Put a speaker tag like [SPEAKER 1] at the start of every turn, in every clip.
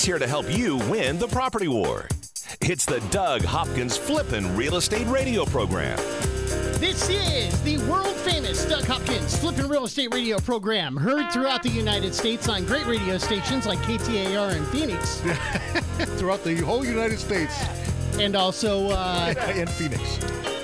[SPEAKER 1] He's here to help you win the property war. It's the Doug Hopkins Flippin' Real Estate Radio Program.
[SPEAKER 2] This is the world famous Doug Hopkins Flippin' Real Estate Radio program, heard throughout the United States on great radio stations like KTAR in Phoenix,
[SPEAKER 3] throughout the whole United States
[SPEAKER 2] and also uh,
[SPEAKER 3] in Phoenix.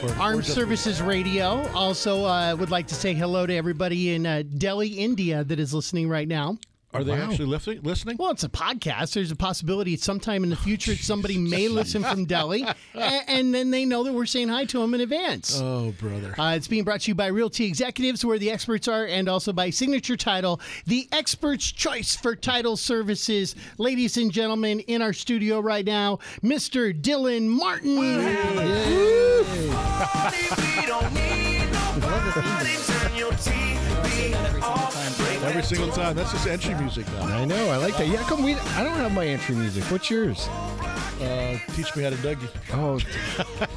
[SPEAKER 3] Or- or
[SPEAKER 2] Armed
[SPEAKER 3] just-
[SPEAKER 2] Services Radio. Also, uh, would like to say hello to everybody in uh, Delhi, India, that is listening right now.
[SPEAKER 3] Are they
[SPEAKER 4] Wow.
[SPEAKER 3] actually listening? Listening?
[SPEAKER 2] Well, it's a podcast. There's a possibility sometime in the future somebody may listen from Delhi, and, and then they know that we're saying hi to them in advance.
[SPEAKER 3] Oh, brother.
[SPEAKER 2] Uh, it's being brought to you by Realty Executives, where the experts are, and also by Signature Title, the expert's choice for title services. Ladies and gentlemen, in our studio right now, Mr. Dylan Martin.
[SPEAKER 3] Every single time. That's just entry music now.
[SPEAKER 4] I know. I like that. Yeah, come we. I don't have my entry music. What's yours?
[SPEAKER 3] Uh, teach me how to Dougie.
[SPEAKER 4] Oh,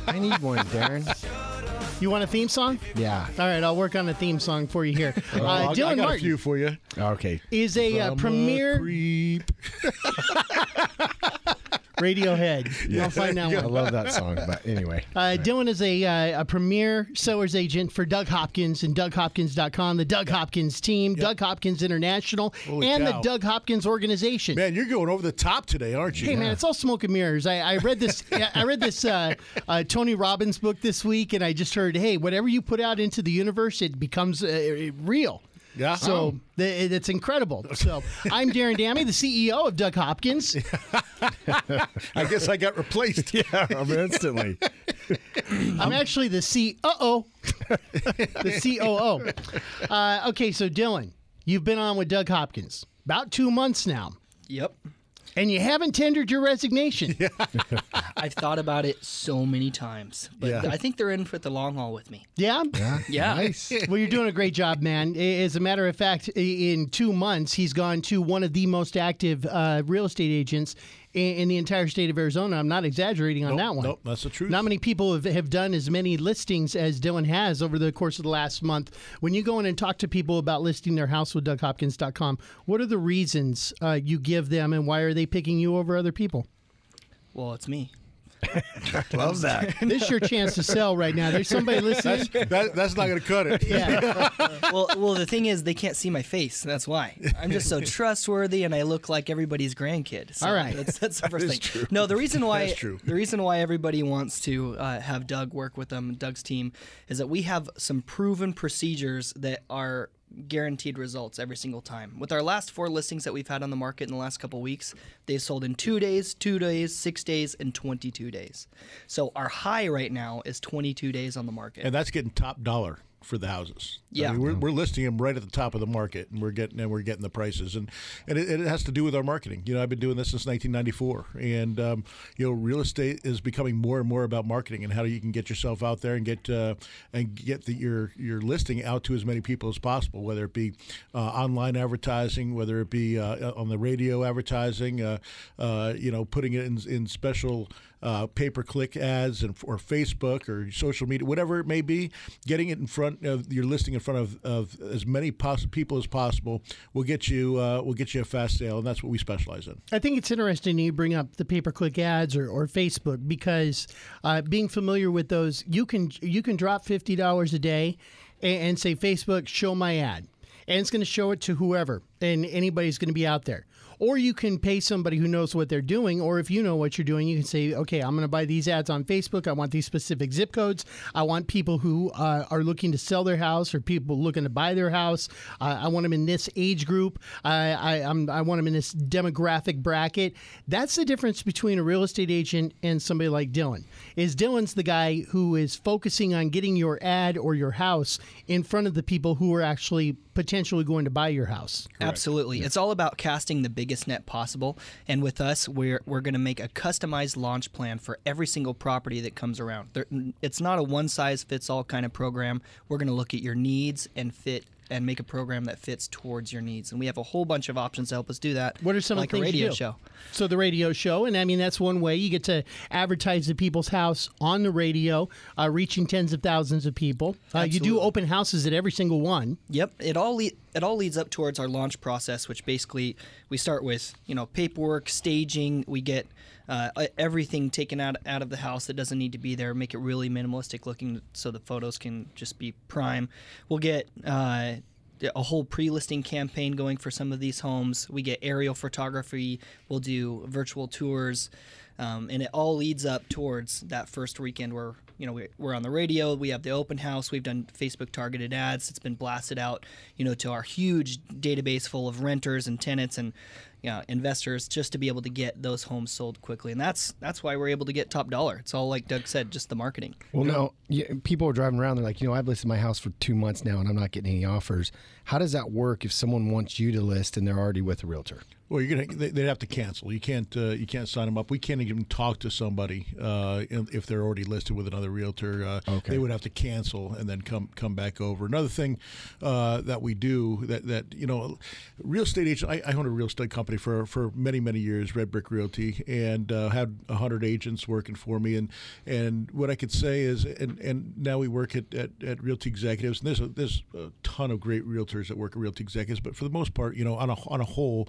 [SPEAKER 4] I need one, Darren.
[SPEAKER 2] You want a theme song?
[SPEAKER 4] Yeah.
[SPEAKER 2] All right, I'll work on a theme song for you here. Uh,
[SPEAKER 3] Oh, I- I
[SPEAKER 2] Dylan
[SPEAKER 3] got a few for you.
[SPEAKER 4] Okay.
[SPEAKER 2] is a uh,
[SPEAKER 3] I'm a creep.
[SPEAKER 2] Radiohead. I'll find that one.
[SPEAKER 4] I love that song. But anyway.
[SPEAKER 2] Uh, Dylan is a, uh, a premier seller's agent for Doug Hopkins and DougHopkins.com, the Doug Hopkins team, Doug Hopkins International,
[SPEAKER 3] Holy
[SPEAKER 2] and
[SPEAKER 3] cow.
[SPEAKER 2] the Doug Hopkins organization.
[SPEAKER 3] Man, you're going over the top today, aren't you?
[SPEAKER 2] Hey man, it's all smoke and mirrors. I, I read this. I read this uh, uh, Tony Robbins book this week, and I just heard, hey, whatever you put out into the universe, it becomes uh, real.
[SPEAKER 3] Yeah.
[SPEAKER 2] So th- it's incredible. So I'm Darren Dammy, the CEO of Doug Hopkins.
[SPEAKER 3] I guess I got replaced.
[SPEAKER 4] Yeah, instantly.
[SPEAKER 2] I'm actually the COO, the COO. Uh, okay, so Dylan, you've been on with Doug Hopkins about two months now,
[SPEAKER 5] Yep.
[SPEAKER 2] And you haven't tendered your resignation.
[SPEAKER 5] I've thought about it so many times, but
[SPEAKER 3] Yeah.
[SPEAKER 5] I think they're in for the long haul with me.
[SPEAKER 2] Yeah.
[SPEAKER 5] Yeah.
[SPEAKER 4] Nice.
[SPEAKER 2] Well, you're doing a great job, man. As a matter of fact, in two months, he's gone to one of the most active uh, real estate agents in, in the entire state of Arizona. I'm not exaggerating on
[SPEAKER 3] Nope,
[SPEAKER 2] that one.
[SPEAKER 3] nope, that's the truth.
[SPEAKER 2] Not many people have, have done as many listings as Dylan has over the course of the last month. When you go in and talk to people about listing their house with DougHopkins.com, what are the reasons uh, you give them, and why are they picking you over other people?
[SPEAKER 5] Well, it's me.
[SPEAKER 4] Love that.
[SPEAKER 2] This is your chance to sell right now. There's somebody listening.
[SPEAKER 3] That, that's not going to cut it.
[SPEAKER 2] Yeah.
[SPEAKER 5] well, well, the thing is, they can't see my face. That's why I'm just so trustworthy, and I look like everybody's grandkid. So
[SPEAKER 2] All right.
[SPEAKER 5] that's, that's the first
[SPEAKER 3] is
[SPEAKER 5] thing.
[SPEAKER 3] true.
[SPEAKER 5] No, the reason why
[SPEAKER 3] true.
[SPEAKER 5] the reason why everybody wants to uh, have Doug work with them, Doug's team, is that we have some proven procedures that are guaranteed results every single time. With our last four listings that we've had on the market in the last couple weeks, they've sold in two days, two days, six days, and 22 days. So our high right now is 22 days on the market.
[SPEAKER 3] And that's getting top dollar for the houses. I
[SPEAKER 5] Yeah.
[SPEAKER 3] mean, we're, we're listing them right at the top of the market, and we're getting and we're getting the prices, and and it, it has to do with our marketing. You know, I've been doing this since 1994, and um, you know, real estate is becoming more and more about marketing and how you can get yourself out there and get uh, and get the, your your listing out to as many people as possible, whether it be uh, online advertising, whether it be uh, on the radio advertising, uh, uh, you know, putting it in, in special uh, pay-per-click ads and or Facebook or social media, whatever it may be, getting it in front of your listing in front of, of as many poss- people as possible will get you uh, will get you a fast sale, and that's what we specialize in.
[SPEAKER 2] I think it's interesting you bring up the pay per click ads or, or Facebook because uh, being familiar with those, you can you can drop fifty dollars a day and, and say Facebook, show my ad, and it's going to show it to whoever, and anybody's going to be out there. Or you can pay somebody who knows what they're doing, or if you know what you're doing, you can say, okay, I'm going to buy these ads on Facebook. I want these specific zip codes. I want people who uh, are looking to sell their house or people looking to buy their house. Uh, I want them in this age group. I, I, I'm, I want them in this demographic bracket. That's the difference between a real estate agent and somebody like Dylan. Is Dylan's the guy who is focusing on getting your ad or your house in front of the people who are actually potentially going to buy your house.
[SPEAKER 5] Absolutely. It's all about casting the biggest net possible. And with us, we're, we're going to make a customized launch plan for every single property that comes around. There, it's not a one size fits all kind of program. We're going to look at your needs and fit and make a program that fits towards your needs. And we have a whole bunch of options to help us do that.
[SPEAKER 2] What are some
[SPEAKER 5] like
[SPEAKER 2] of the
[SPEAKER 5] a
[SPEAKER 2] things you
[SPEAKER 5] radio show?
[SPEAKER 2] So the radio show, and I mean that's one way you get to advertise the people's house on the radio, uh, reaching tens of thousands of people. Uh, you do open houses at every single one.
[SPEAKER 5] Yep, it all it all leads up towards our launch process, which basically we start with you know paperwork, staging. We get uh, everything taken out out of the house that doesn't need to be there. Make it really minimalistic looking, so the photos can just be prime. We'll get. Uh, a whole pre-listing campaign going for some of these homes. We get aerial photography. We'll do virtual tours, um, and it all leads up towards that first weekend where you know we're on the radio. We have the open house. We've done Facebook targeted ads. It's been blasted out, you know, to our huge database full of renters and tenants and you know, investors just to be able to get those homes sold quickly. And that's that's why we're able to get top dollar. It's all like Doug said, just the marketing.
[SPEAKER 4] Well, no, yeah, people are driving around. They're like, you know, I've listed my house for two months now, and I'm not getting any offers. How does that work if someone wants you to list and they're already with a realtor?
[SPEAKER 3] Well, you're gonna they'd have to cancel. You can't uh, you can't sign them up. We can't even talk to somebody uh, if they're already listed with another realtor. Uh,
[SPEAKER 4] okay.
[SPEAKER 3] They would have to cancel and then come come back over. Another thing uh, that we do that that you know, real estate agent. I, I owned a real estate company for for many many years, Red Brick Realty, and uh, had hundred agents working for me. And and what I could say is, and and now we work at at, at Realty Executives. And there's a, there's a ton of great realtors that work at Realty Executives, but for the most part, you know, on a on a whole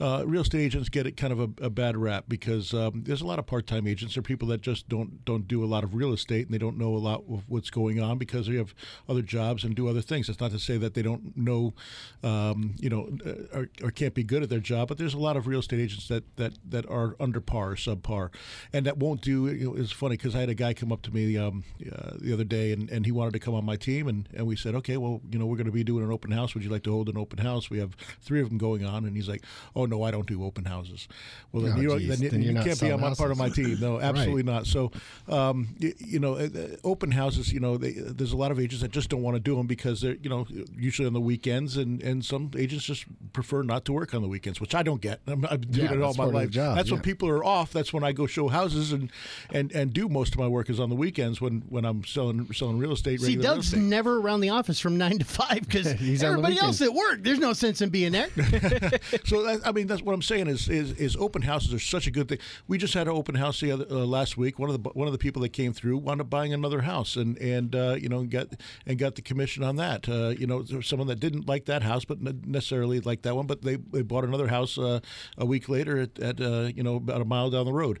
[SPEAKER 3] uh, real estate agents get it kind of a, a bad rap because um, there's a lot of part-time agents. or people that just don't don't do a lot of real estate and they don't know a lot of what's going on because they have other jobs and do other things. It's not to say that they don't know, um, you know, uh, or, or, can't be good at their job. But there's a lot of real estate agents that that that are under par, subpar, and that won't do. You know, it's funny because I had a guy come up to me um, uh, the other day and, and he wanted to come on my team and, and we said, okay, well, you know, we're going to be doing an open house. Would you like to hold an open house? We have three of them going on, and he's like, oh no, I don't do open houses. Well, then,
[SPEAKER 4] oh,
[SPEAKER 3] you,
[SPEAKER 4] geez.
[SPEAKER 3] then,
[SPEAKER 4] then
[SPEAKER 3] you can't be on my part of my team. No, absolutely
[SPEAKER 4] right.
[SPEAKER 3] not. So, um, you, you, know, uh, uh, open houses. You know, they, there's a lot of agents that just don't want to do them because they're, you know, usually on the weekends, and, and some agents just prefer not to work on the weekends, which I don't get. I'm, I've been doing
[SPEAKER 4] yeah,
[SPEAKER 3] it all my life.
[SPEAKER 4] Job,
[SPEAKER 3] that's
[SPEAKER 4] yeah.
[SPEAKER 3] when people are off. That's when I go show houses and, and, and do most of my work is on the weekends when, when I'm selling selling real estate.
[SPEAKER 2] See, Doug's never around the office from nine to five because everybody else at work. There's no sense in being there.
[SPEAKER 3] so that, I mean, that's what I'm saying is, is is open houses are such a good thing. We just had an open house the other uh, last week. One of the one of the people that came through wound up buying another house and and uh, you know got and got the commission on that. Uh, you know, someone that didn't like that house, but necessarily like that one, but they, they bought another house a week later at, at uh, you know about a mile down the road.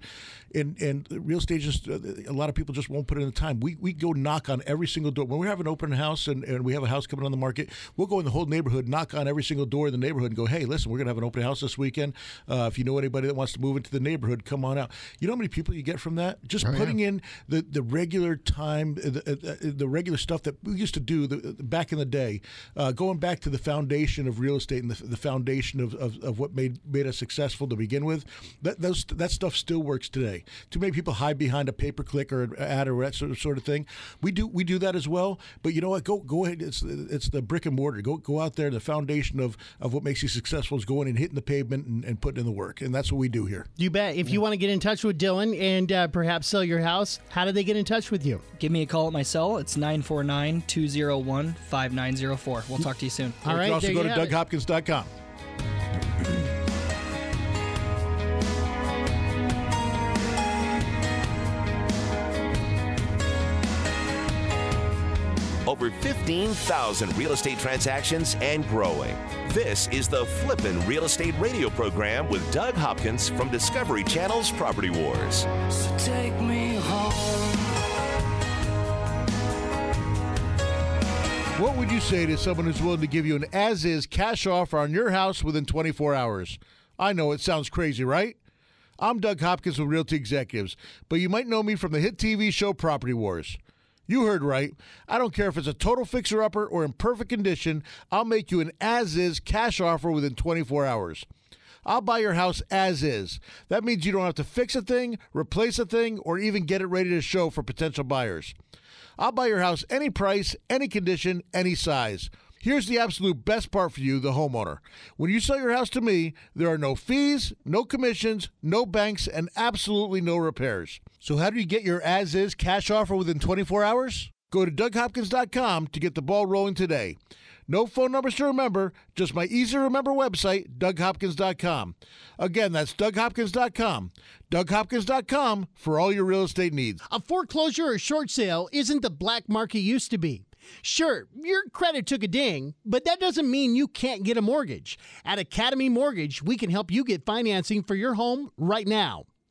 [SPEAKER 3] And and real estate just uh, a lot of people just won't put in the time. We we go knock on every single door when we have an open house and, and we have a house coming on the market. We'll go in the whole neighborhood, knock on every single door in the neighborhood, and go, hey, listen, we're gonna have an open house this weekend. if you know anybody that wants to move into the neighborhood, come on out. You know how many people you get from that? Just
[SPEAKER 4] oh,
[SPEAKER 3] putting
[SPEAKER 4] yeah.
[SPEAKER 3] in the, the regular time, the, the regular stuff that we used to do the, back in the day, uh, going back to the foundation of real estate and the, the foundation of, of, of, what made made us successful to begin with. That those, that stuff still works today. Too many people hide behind a pay per click or an ad or that sort of, sort of thing. We do we do that as well. But you know what? Go go ahead. It's it's the brick and mortar. Go go out there. The foundation of, of what makes you successful is going and hitting the pavement and, and putting in the work. And that's what we do here.
[SPEAKER 2] You bet. If you want to get in touch with Dylan and uh, perhaps sell your house, how do they get in touch with you?
[SPEAKER 5] Give me a call at my cell. It's 949 201 5904. We'll talk to you soon.
[SPEAKER 2] All right.
[SPEAKER 3] you can also go to
[SPEAKER 2] have it.
[SPEAKER 3] DougHopkins.com.
[SPEAKER 1] Over 15,000 real estate transactions and growing. This is the Flippin' Real Estate Radio program with Doug Hopkins from Discovery Channel's Property Wars.
[SPEAKER 6] So take me home.
[SPEAKER 3] What would you say to someone who's willing to give you an as is cash offer on your house within 24 hours? I know it sounds crazy, right? I'm Doug Hopkins with Realty Executives, but you might know me from the hit TV show Property Wars. You heard right. I don't care if it's a total fixer upper or in perfect condition, I'll make you an as is cash offer within 24 hours. I'll buy your house as is. That means you don't have to fix a thing, replace a thing, or even get it ready to show for potential buyers. I'll buy your house any price, any condition, any size. Here's the absolute best part for you, the homeowner. When you sell your house to me, there are no fees, no commissions, no banks, and absolutely no repairs. So, how do you get your as is cash offer within 24 hours? Go to DougHopkins.com to get the ball rolling today. No phone numbers to remember, just my easy to remember website, DougHopkins.com. Again, that's DougHopkins.com. DougHopkins.com for all your real estate needs.
[SPEAKER 2] A foreclosure or short sale isn't the black market used to be. Sure, your credit took a ding, but that doesn't mean you can't get a mortgage. At Academy Mortgage, we can help you get financing for your home right now.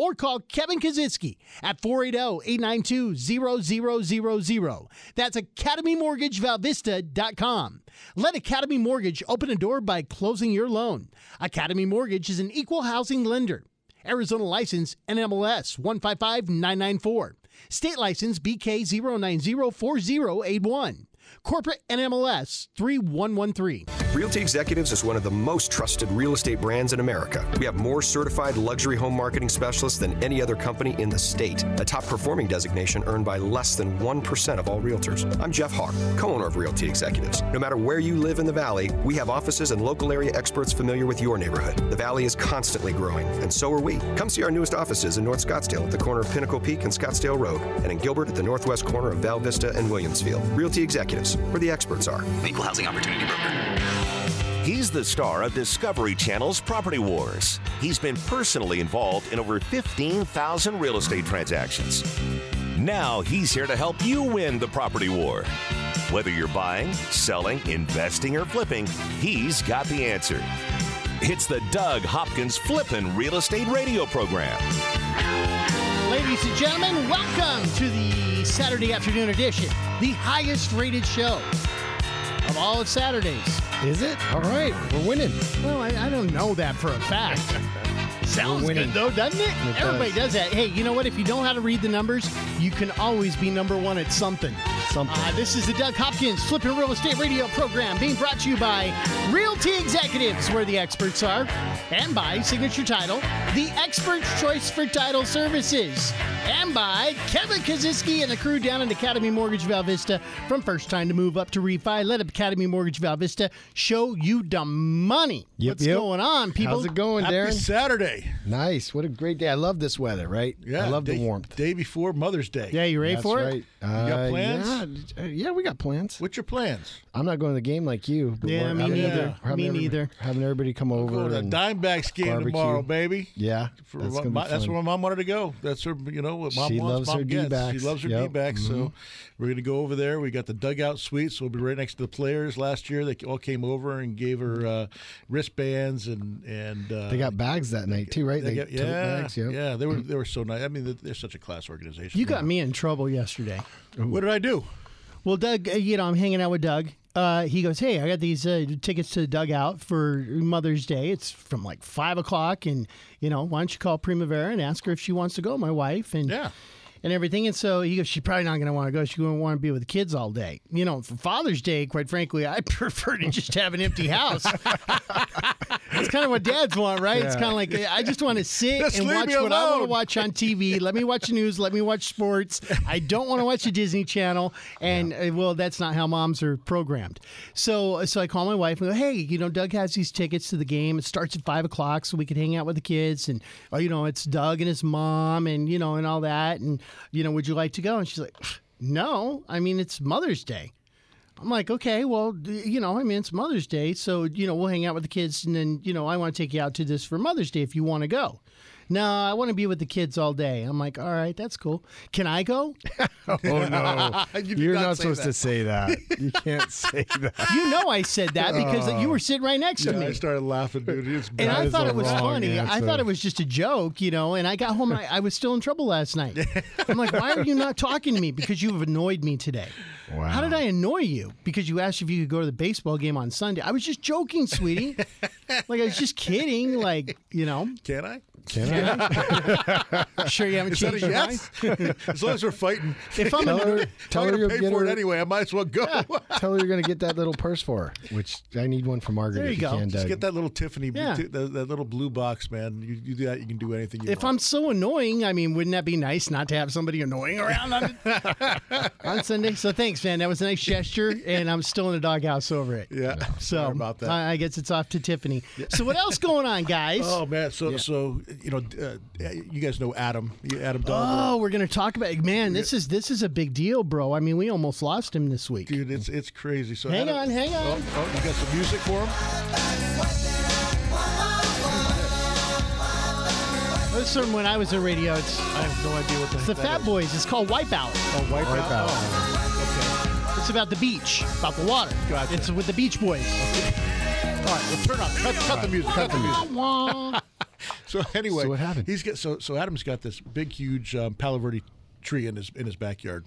[SPEAKER 2] or call Kevin Kaczynski at oh, 480-892-0000. That's academymortgagevalvista.com. Let Academy Mortgage open a door by closing your loan. Academy Mortgage is an equal housing lender. Arizona license NMLS 155994. State license BK0904081. Corporate NMLS 3113.
[SPEAKER 7] Realty Executives is one of the most trusted real estate brands in America. We have more certified luxury home marketing specialists than any other company in the state, a top performing designation earned by less than 1% of all realtors. I'm Jeff Hawk, co owner of Realty Executives. No matter where you live in the Valley, we have offices and local area experts familiar with your neighborhood. The Valley is constantly growing, and so are we. Come see our newest offices in North Scottsdale at the corner of Pinnacle Peak and Scottsdale Road, and in Gilbert at the northwest corner of Val Vista and Williamsfield. Realty Executives, where the experts are.
[SPEAKER 8] Equal Housing Opportunity Broker.
[SPEAKER 1] He's the star of Discovery Channel's Property Wars. He's been personally involved in over 15,000 real estate transactions. Now he's here to help you win the property war. Whether you're buying, selling, investing, or flipping, he's got the answer. It's the Doug Hopkins Flippin' Real Estate Radio Program.
[SPEAKER 2] Ladies and gentlemen, welcome to the Saturday afternoon edition, the highest rated show of all of Saturdays.
[SPEAKER 4] Is it? All right, we're winning.
[SPEAKER 2] Well, I, I don't know that for a fact. Sounds
[SPEAKER 4] winning.
[SPEAKER 2] good though, doesn't it?
[SPEAKER 4] It
[SPEAKER 2] Everybody
[SPEAKER 4] does.
[SPEAKER 2] does that. Hey, you know what? If you know how to read the numbers, you can always be number one at something.
[SPEAKER 4] Something.
[SPEAKER 2] Uh, this is the Doug Hopkins Flipping Real Estate Radio program being brought to you by Realty Executives, where the experts are, and by Signature Title, the expert's choice for title services, and by Kevin Kaziski and the crew down at Academy Mortgage Val Vista. From first time to move up to refi, let Academy Mortgage Val Vista show you the money.
[SPEAKER 4] Yep,
[SPEAKER 2] What's
[SPEAKER 4] yep.
[SPEAKER 2] going on, people?
[SPEAKER 4] How's it going,
[SPEAKER 3] Happy
[SPEAKER 4] Darren?
[SPEAKER 3] Saturday.
[SPEAKER 4] Nice. What a great day. I love this weather, right?
[SPEAKER 3] Yeah,
[SPEAKER 4] I love
[SPEAKER 3] day,
[SPEAKER 4] the warmth.
[SPEAKER 3] Day before Mother's Day.
[SPEAKER 2] Yeah, you ready
[SPEAKER 4] That's
[SPEAKER 2] for it?
[SPEAKER 4] right.
[SPEAKER 3] You got
[SPEAKER 4] Uh,
[SPEAKER 3] plans?
[SPEAKER 4] Yeah, uh, yeah, we got plans.
[SPEAKER 3] What's your plans?
[SPEAKER 4] I'm not going to the game like you. but
[SPEAKER 2] Yeah, me neither.
[SPEAKER 4] everybody- having
[SPEAKER 2] Me
[SPEAKER 4] everybody-
[SPEAKER 2] neither.
[SPEAKER 4] Having everybody come over.
[SPEAKER 3] Go to the D-backs game
[SPEAKER 4] barbecue.
[SPEAKER 3] tomorrow, baby.
[SPEAKER 4] Yeah,
[SPEAKER 3] For
[SPEAKER 4] that's
[SPEAKER 3] my-
[SPEAKER 4] gonna be
[SPEAKER 3] my- that's where my mom wanted to go. That's her, you know, what mom
[SPEAKER 4] She
[SPEAKER 3] wants,
[SPEAKER 4] loves
[SPEAKER 3] mom
[SPEAKER 4] her
[SPEAKER 3] gets.
[SPEAKER 4] D-backs.
[SPEAKER 3] She loves her
[SPEAKER 4] Yep.
[SPEAKER 3] D-backs.
[SPEAKER 4] Mhm.
[SPEAKER 3] So we're going to go over there. We got the dugout suite, so we'll be right next to the players. Last year, they all came over and gave her uh, wristbands and and uh,
[SPEAKER 4] They got bags that night too, right?
[SPEAKER 3] They
[SPEAKER 4] They,
[SPEAKER 3] got, yeah,
[SPEAKER 4] bags. Yep.
[SPEAKER 3] yeah. They were they were so nice. I mean, they're, they're such a class organization.
[SPEAKER 2] You got me in trouble yesterday.
[SPEAKER 3] What did I do?
[SPEAKER 2] Well, Doug, uh, you know, I'm hanging out with Doug. Uh, he goes, "Hey, I got these uh, tickets to the dugout for Mother's Day. It's from like five o'clock, and you know, why don't you call Primavera and ask her if she wants to go? My wife and
[SPEAKER 3] Yeah.
[SPEAKER 2] And everything." And so he goes, "She's probably not going to want to go. She's going to want to be with the kids all day. You know, for Father's Day, quite frankly, I prefer to just have an empty house. That's kind of what dads want, right? It's kind of like I just want to sit
[SPEAKER 3] Just
[SPEAKER 2] and watch what I want to watch on TV. Let me watch the news. Let me watch sports. I don't want to watch the Disney Channel. And uh, well, that's not how moms are programmed. So, so I call my wife and go, "Hey, you know, Doug has these tickets to the game. It starts at five o'clock, so we could hang out with the kids. And oh, you know, it's Doug and his mom, and you know, and all that. And you know, would you like to go?" And she's like, "No. I mean, it's Mother's Day." I'm like, okay, well, you know, I mean, it's Mother's Day, so you know, we'll hang out with the kids, and then you know, I want to take you out to this for Mother's Day if you want to go. No, I want to be with the kids all day. I'm like, all right, that's cool. Can I go?
[SPEAKER 4] Oh no,
[SPEAKER 3] you
[SPEAKER 4] You're
[SPEAKER 3] not
[SPEAKER 4] not, supposed
[SPEAKER 3] that.
[SPEAKER 4] to say that. You can't say that.
[SPEAKER 2] You know, I said that because oh. you were sitting right next to me.
[SPEAKER 3] I started laughing, dude. It's
[SPEAKER 2] and. I thought it was
[SPEAKER 4] wrong
[SPEAKER 2] funny. I thought it was just a joke, you know. And I got home and I, I was still in trouble last night. I'm like, why are you not talking to me? Because you've annoyed me today.
[SPEAKER 4] Wow.
[SPEAKER 2] How did I annoy you? Because you asked if you could go to the baseball game on Sunday. I was just joking, sweetie. like I was just kidding. Like you know.
[SPEAKER 3] Can I?
[SPEAKER 4] Can I?
[SPEAKER 2] Sure, you haven't
[SPEAKER 3] Is that a
[SPEAKER 2] changed your mind.
[SPEAKER 3] as long as we're fighting.
[SPEAKER 2] If I'm
[SPEAKER 4] Tell her,
[SPEAKER 3] If
[SPEAKER 4] tell her
[SPEAKER 3] going
[SPEAKER 4] you'll
[SPEAKER 3] to pay for
[SPEAKER 4] her,
[SPEAKER 3] it anyway, I might as well go.
[SPEAKER 4] tell her you're going to get that little purse for her, which I need one for Margaret.
[SPEAKER 2] There
[SPEAKER 4] if
[SPEAKER 2] you go.
[SPEAKER 4] Can,
[SPEAKER 3] Just
[SPEAKER 4] Doug.
[SPEAKER 3] get that little Tiffany,
[SPEAKER 2] Yeah.
[SPEAKER 3] that, that little blue box, man. You, you do that, you can do anything you want.
[SPEAKER 2] if
[SPEAKER 3] want.
[SPEAKER 2] I'm so annoying, I mean, wouldn't that be nice not to have somebody annoying around on, on Sunday? So thanks, man. That was a nice gesture, and I'm still in the doghouse over it.
[SPEAKER 3] yeah,
[SPEAKER 2] So
[SPEAKER 3] about that.
[SPEAKER 2] I I guess it's off to Tiffany. So what else going on, guys?
[SPEAKER 3] Oh man, so so you know, uh, you guys know Adam, Adam Dog.
[SPEAKER 2] Oh, we're gonna talk about man. This is this is a big deal, bro. I mean, we almost lost him this week.
[SPEAKER 3] Dude, it's it's crazy. So
[SPEAKER 2] Hang
[SPEAKER 3] Adam-
[SPEAKER 2] on, hang on.
[SPEAKER 3] Oh, oh, you got some music for him?
[SPEAKER 2] This is when I was in radio. It's,
[SPEAKER 3] I have no idea what the
[SPEAKER 2] it's the Fat
[SPEAKER 3] is.
[SPEAKER 2] Boys. It's called Wipeout.
[SPEAKER 3] Oh, Wipeout.
[SPEAKER 4] Wipeout.
[SPEAKER 3] Oh,
[SPEAKER 2] It's about the beach, about the water.
[SPEAKER 3] Gotcha.
[SPEAKER 2] It's with the Beach Boys.
[SPEAKER 3] okay. All right, well, turn off. Cut, cut the music. Cut the music. So anyway,
[SPEAKER 4] So what happened?
[SPEAKER 3] He's got so so Adam's got this big, huge um, Palo Verde tree in his in his backyard.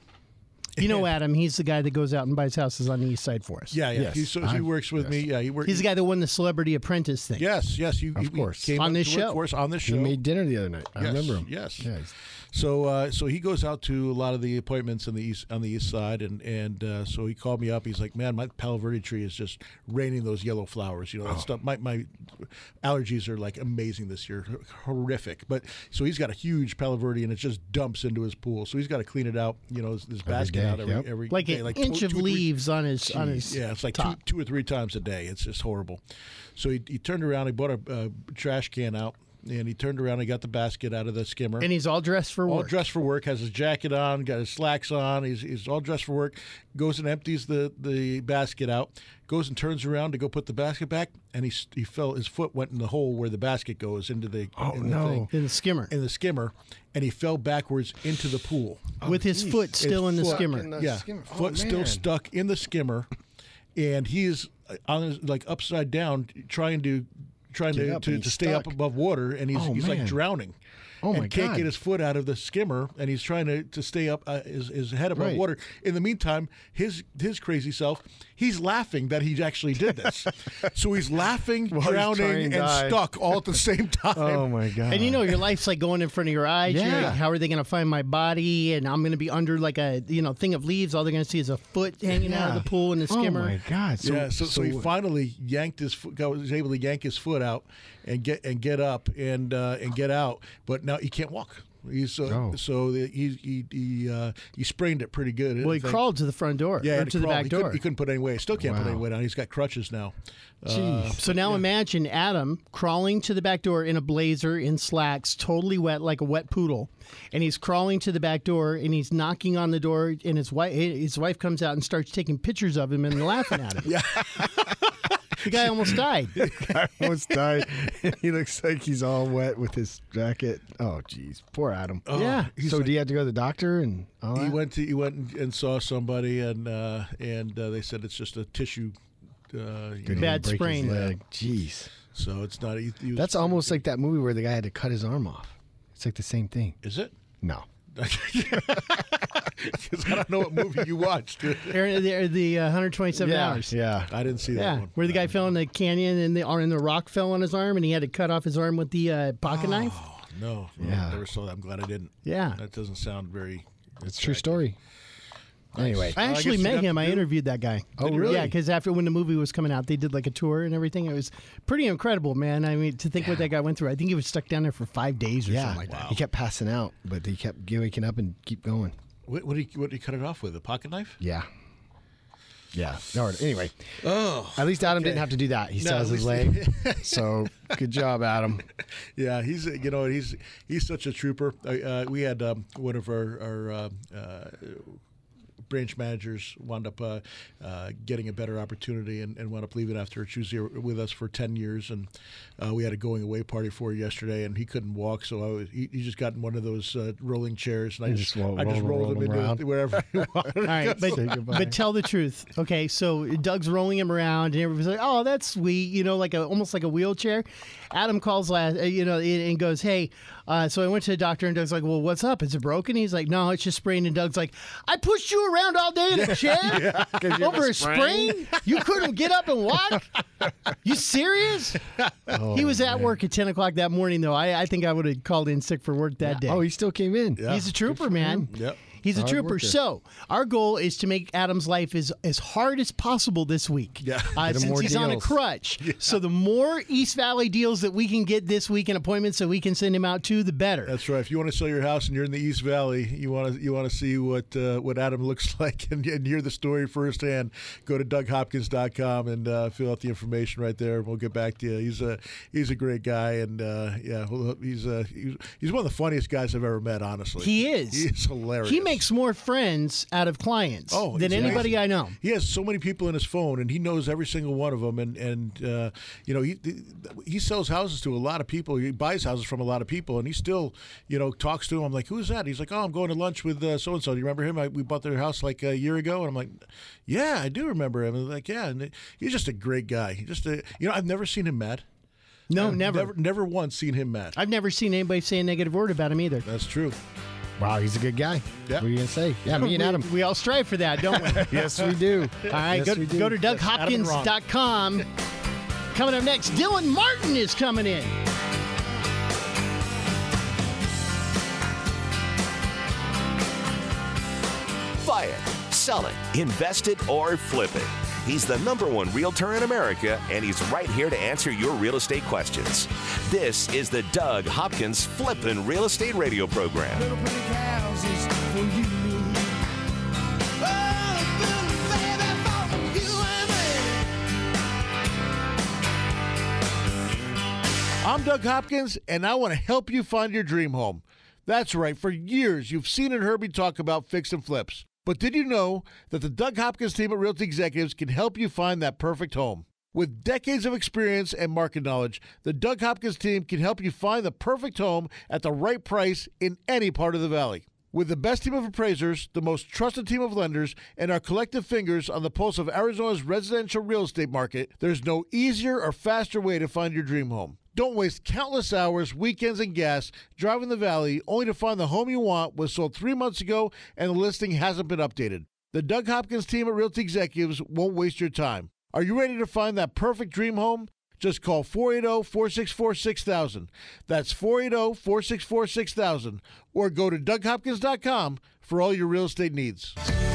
[SPEAKER 2] you know Adam. He's the guy that goes out and buys houses on the east side for us.
[SPEAKER 3] Yeah, yeah.
[SPEAKER 4] Yes,
[SPEAKER 3] He, so he works with
[SPEAKER 4] yes.
[SPEAKER 3] me. Yeah, he works.
[SPEAKER 2] He's the guy that won the Celebrity Apprentice thing.
[SPEAKER 3] Yes, yes. You,
[SPEAKER 4] Of
[SPEAKER 3] you-
[SPEAKER 4] course.
[SPEAKER 3] came
[SPEAKER 2] On this show.
[SPEAKER 3] Of course, on this show.
[SPEAKER 4] He made dinner the other night. I
[SPEAKER 3] Yes,
[SPEAKER 4] remember him.
[SPEAKER 3] yes.
[SPEAKER 4] Yeah, he's-
[SPEAKER 3] So uh, so he goes out to a lot of the appointments on the east on the east side, and and uh, so he called me up. He's like, "Man, my Palo Verde tree is just raining those yellow flowers. You know
[SPEAKER 4] Oh.
[SPEAKER 3] that stuff. My my allergies are like amazing this year, horrific. But so he's got a huge Palo Verde, and it just dumps into his pool. So he's got to clean it out. You know, his, his basket
[SPEAKER 4] day,
[SPEAKER 3] out every
[SPEAKER 4] yep.
[SPEAKER 3] every
[SPEAKER 2] Like
[SPEAKER 3] day,
[SPEAKER 2] an
[SPEAKER 3] like
[SPEAKER 2] inch
[SPEAKER 3] two-
[SPEAKER 2] of
[SPEAKER 3] two or three-
[SPEAKER 2] leaves on his on his
[SPEAKER 3] yeah, it's like two,
[SPEAKER 2] top.
[SPEAKER 3] two or three times a day. It's just horrible. So he, he turned around, he bought a, uh trash can out, and he turned around and got the basket out of the skimmer.
[SPEAKER 2] and he's all dressed for
[SPEAKER 3] all
[SPEAKER 2] work.
[SPEAKER 3] All dressed for work, has his jacket on, got his slacks on. He's, he's all dressed for work. Goes and empties the, the basket out. Goes and turns around to go put the basket back, and he s- he fell. His foot went in the hole where the basket goes into the
[SPEAKER 4] Oh,
[SPEAKER 3] in the
[SPEAKER 4] no.
[SPEAKER 3] thing,
[SPEAKER 2] in the skimmer
[SPEAKER 3] in the skimmer, and he fell backwards into the pool.
[SPEAKER 2] with his foot still in the
[SPEAKER 3] foot-
[SPEAKER 2] skimmer.
[SPEAKER 4] in the
[SPEAKER 3] yeah,
[SPEAKER 4] skimmer. Oh,
[SPEAKER 3] foot still stuck in the skimmer, and he is uh, on his, like upside down, trying to trying to, to, to stay up above water, and he's
[SPEAKER 4] Oh,
[SPEAKER 3] he's like drowning.
[SPEAKER 4] Oh,
[SPEAKER 3] and can't
[SPEAKER 4] God.
[SPEAKER 3] get his foot out of the skimmer, and he's trying to, to stay up uh, his, his head above
[SPEAKER 4] Right.
[SPEAKER 3] water. In the meantime, his his crazy self, he's laughing that he actually did this. so he's laughing,
[SPEAKER 4] While he's trying
[SPEAKER 3] drowning,
[SPEAKER 4] to
[SPEAKER 3] and
[SPEAKER 4] die.
[SPEAKER 3] stuck all at the same time.
[SPEAKER 4] Oh my god!
[SPEAKER 2] And you know your life's like going in front of your eyes. You're
[SPEAKER 4] Yeah.
[SPEAKER 2] like, how are they going to find my body? And I'm going to be under like a you know thing of leaves. All they're going to see is a foot hanging out of the pool in the skimmer.
[SPEAKER 4] Oh my god! So,
[SPEAKER 3] yeah, so, so, he finally yanked his foot, was able to yank his foot out and get and get up and uh, and get out, but now he can't walk. He's uh,
[SPEAKER 4] Oh.
[SPEAKER 3] so the, he he he, uh, he sprained it pretty good.
[SPEAKER 2] Well, he
[SPEAKER 3] think.
[SPEAKER 2] crawled to the front door
[SPEAKER 3] Yeah,
[SPEAKER 2] or to the
[SPEAKER 3] crawled.
[SPEAKER 2] back
[SPEAKER 3] he
[SPEAKER 2] door.
[SPEAKER 3] Couldn't, he couldn't put any weight. Still can't put any weight on. He's got crutches now. Uh,
[SPEAKER 2] So now imagine Adam crawling to the back door in a blazer, in slacks, totally wet like a wet poodle, and he's crawling to the back door and he's knocking on the door, and his wife his wife comes out and starts taking pictures of him and laughing at him. yeah, the guy almost died.
[SPEAKER 4] I almost died. he looks like he's all wet with his jacket. Oh, jeez, poor Adam.
[SPEAKER 2] Oh,
[SPEAKER 3] yeah,
[SPEAKER 4] so
[SPEAKER 3] like-
[SPEAKER 4] do you have to go to the doctor and all
[SPEAKER 3] he
[SPEAKER 4] that?
[SPEAKER 3] went to he went and- and saw somebody and uh, and uh, they said it's just a tissue. Uh, you know,
[SPEAKER 2] Bad sprain.
[SPEAKER 4] leg? Jeez,
[SPEAKER 3] so it's not. He, he was-
[SPEAKER 4] that's almost like that movie where the guy had to cut his arm off. It's like the same thing.
[SPEAKER 3] Is it?
[SPEAKER 4] No.
[SPEAKER 3] Because I don't know what movie you watched.
[SPEAKER 2] they're the uh, 127
[SPEAKER 4] yeah,
[SPEAKER 2] hours.
[SPEAKER 4] yeah.
[SPEAKER 3] I didn't see that
[SPEAKER 2] Yeah,
[SPEAKER 3] one.
[SPEAKER 2] where the guy fell in the canyon and the in the rock fell on his arm and he had to cut off his arm with the uh, pocket knife.
[SPEAKER 3] Oh, no, no,
[SPEAKER 4] Yeah.
[SPEAKER 3] I never saw that. I'm glad I didn't.
[SPEAKER 2] Yeah.
[SPEAKER 3] That doesn't sound very.
[SPEAKER 4] It's a true story. Anyway,
[SPEAKER 2] I
[SPEAKER 3] I
[SPEAKER 2] actually
[SPEAKER 3] guess you
[SPEAKER 2] met him. I interviewed that guy.
[SPEAKER 4] Oh, really?
[SPEAKER 2] Yeah, because after when the movie was coming out, they did like a tour and everything. It was pretty incredible, man. I mean, to think what that guy went through. I think he was stuck down there for five days or
[SPEAKER 4] yeah,
[SPEAKER 2] something like that.
[SPEAKER 4] he kept passing out, but he kept waking up and keep going.
[SPEAKER 3] What, what did he? What did he cut it off with? A pocket knife?
[SPEAKER 4] Yeah. Yeah. No, anyway,
[SPEAKER 3] Oh,
[SPEAKER 4] at least Adam didn't have to do that. He
[SPEAKER 3] No,
[SPEAKER 4] still has his leg. so good job, Adam.
[SPEAKER 3] yeah. He's you know he's he's such a trooper. Uh, we had um, one of our our uh, uh, branch managers wound up uh, uh, getting a better opportunity and, and wound up leaving after she was here with us for 10 years. And uh, we had a going away party for her yesterday, and he couldn't walk. So I was, he, he just got in one of those uh, rolling chairs, and I
[SPEAKER 4] You
[SPEAKER 3] just,
[SPEAKER 4] just roll-
[SPEAKER 3] I just
[SPEAKER 4] roll-
[SPEAKER 3] rolled
[SPEAKER 4] roll
[SPEAKER 3] him
[SPEAKER 4] him
[SPEAKER 3] into
[SPEAKER 4] around.
[SPEAKER 3] wherever he wanted.
[SPEAKER 2] All right, but, but tell the truth. Okay, so Doug's rolling him around, and everybody's like, "Oh, that's sweet," you know, like a almost like a wheelchair. Adam calls last, uh, you know, and and goes, "Hey." Uh, so I went to the doctor, and Doug's like, "Well, what's up? Is it broken?" He's like, "No, it's just sprained." And Doug's like, "I pushed you around all day in a chair over a sprain? You couldn't get up and walk? You serious? Oh, he was at work at 10 o'clock that morning, though. I, I think I would have called in sick for work that day.
[SPEAKER 4] Oh, he still came in.
[SPEAKER 2] He's a trooper, man.
[SPEAKER 3] Yep.
[SPEAKER 2] He's a trooper. So our goal is to make Adam's life as, as hard as possible this week.
[SPEAKER 3] Yeah.
[SPEAKER 2] Uh, since he's on a
[SPEAKER 4] deals.
[SPEAKER 2] crutch. So the more East Valley deals that we can get this week and appointments that we can send him out to, the better.
[SPEAKER 3] That's right. If you want to sell your house and you're in the East Valley, you want to you want to see what uh, what Adam looks like and, and hear the story firsthand. Go to DougHopkins.com and uh, fill out the information right there. We'll get back to you. He's a he's a great guy, and uh, yeah, he's uh, he's he's one of the funniest guys I've ever met. Honestly,
[SPEAKER 2] He is.
[SPEAKER 3] He is hilarious.
[SPEAKER 2] He makes more friends out of clients
[SPEAKER 3] Oh,
[SPEAKER 2] than
[SPEAKER 3] he's
[SPEAKER 2] anybody. I know.
[SPEAKER 3] He has so many people in his phone, and he knows every single one of them. And and uh, you know he he sells houses to a lot of people. He buys houses from a lot of people, and he still you know talks to them. I'm like, who's that? He's like, oh, I'm going to lunch with so and so. Do you remember him? I, we bought their house like a year ago, and I'm like, yeah, I do remember him. And like, yeah, and he's just a great guy. Just a, you know, I've never seen him mad.
[SPEAKER 2] No, never.
[SPEAKER 3] never, never once seen him mad.
[SPEAKER 2] I've never seen anybody say a negative word about him either.
[SPEAKER 3] That's true.
[SPEAKER 4] Wow, he's a good guy.
[SPEAKER 3] Yeah.
[SPEAKER 4] What are you gonna say? Yeah, me and Adam.
[SPEAKER 2] we all strive for that, don't we?
[SPEAKER 4] yes, we do.
[SPEAKER 2] All right,
[SPEAKER 4] Yes,
[SPEAKER 2] go,
[SPEAKER 4] do.
[SPEAKER 2] go to
[SPEAKER 3] Adam and Ron.
[SPEAKER 2] DougHopkins.com. Coming up next, Dylan Martin is coming in.
[SPEAKER 1] Buy it, sell it, invest it, or flip it. He's the number one realtor in America, and he's right here to answer your real estate questions. This is the Doug Hopkins Flippin' Real Estate Radio Program.
[SPEAKER 6] Little pretty houses for you. Oh, baby, for you and me.
[SPEAKER 3] I'm Doug Hopkins, and I want to help you find your dream home. That's right, for years you've seen and heard me talk about fix and flips. But did you know that the Doug Hopkins team at Realty Executives can help you find that perfect home? With decades of experience and market knowledge, the Doug Hopkins team can help you find the perfect home at the right price in any part of the valley. With the best team of appraisers, the most trusted team of lenders, and our collective fingers on the pulse of Arizona's residential real estate market, there's no easier or faster way to find your dream home. Don't waste countless hours, weekends, and gas driving the valley only to find the home you want was sold three months ago and the listing hasn't been updated. The Doug Hopkins team at Realty Executives won't waste your time. Are you ready to find that perfect dream home? Just call 480 464 6000. That's 480 464 6000. Or go to DougHopkins.com for all your real estate needs.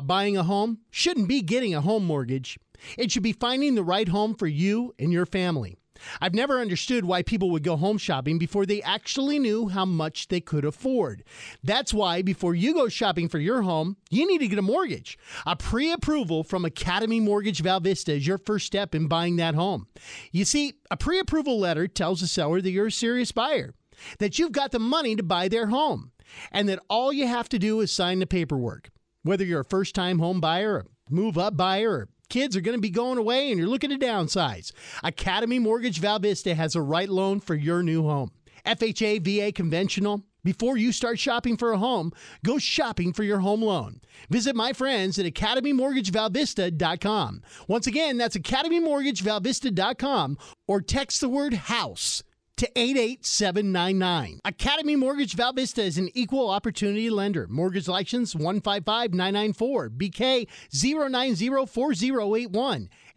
[SPEAKER 2] buying a home shouldn't be getting a home mortgage. It should be finding the right home for you and your family. I've never understood why people would go home shopping before they actually knew how much they could afford. That's why, before you go shopping for your home, you need to get a mortgage. A pre approval from Academy Mortgage Val Vista is your first step in buying that home. You see, a pre approval letter tells the seller that you're a serious buyer, that you've got the money to buy their home, and that all you have to do is sign the paperwork. Whether you're a first time home buyer, a move up buyer, or kids are going to be going away and you're looking to downsize, Academy Mortgage Val Vista has a right loan for your new home. FHA, VA conventional. Before you start shopping for a home, go shopping for your home loan. Visit my friends at academymortgagevalvista.com. Once again, that's academymortgagevalvista.com or text the word house to 88799. Academy Mortgage Val Vista is an equal opportunity lender. Mortgage license 155994, BK 0904081,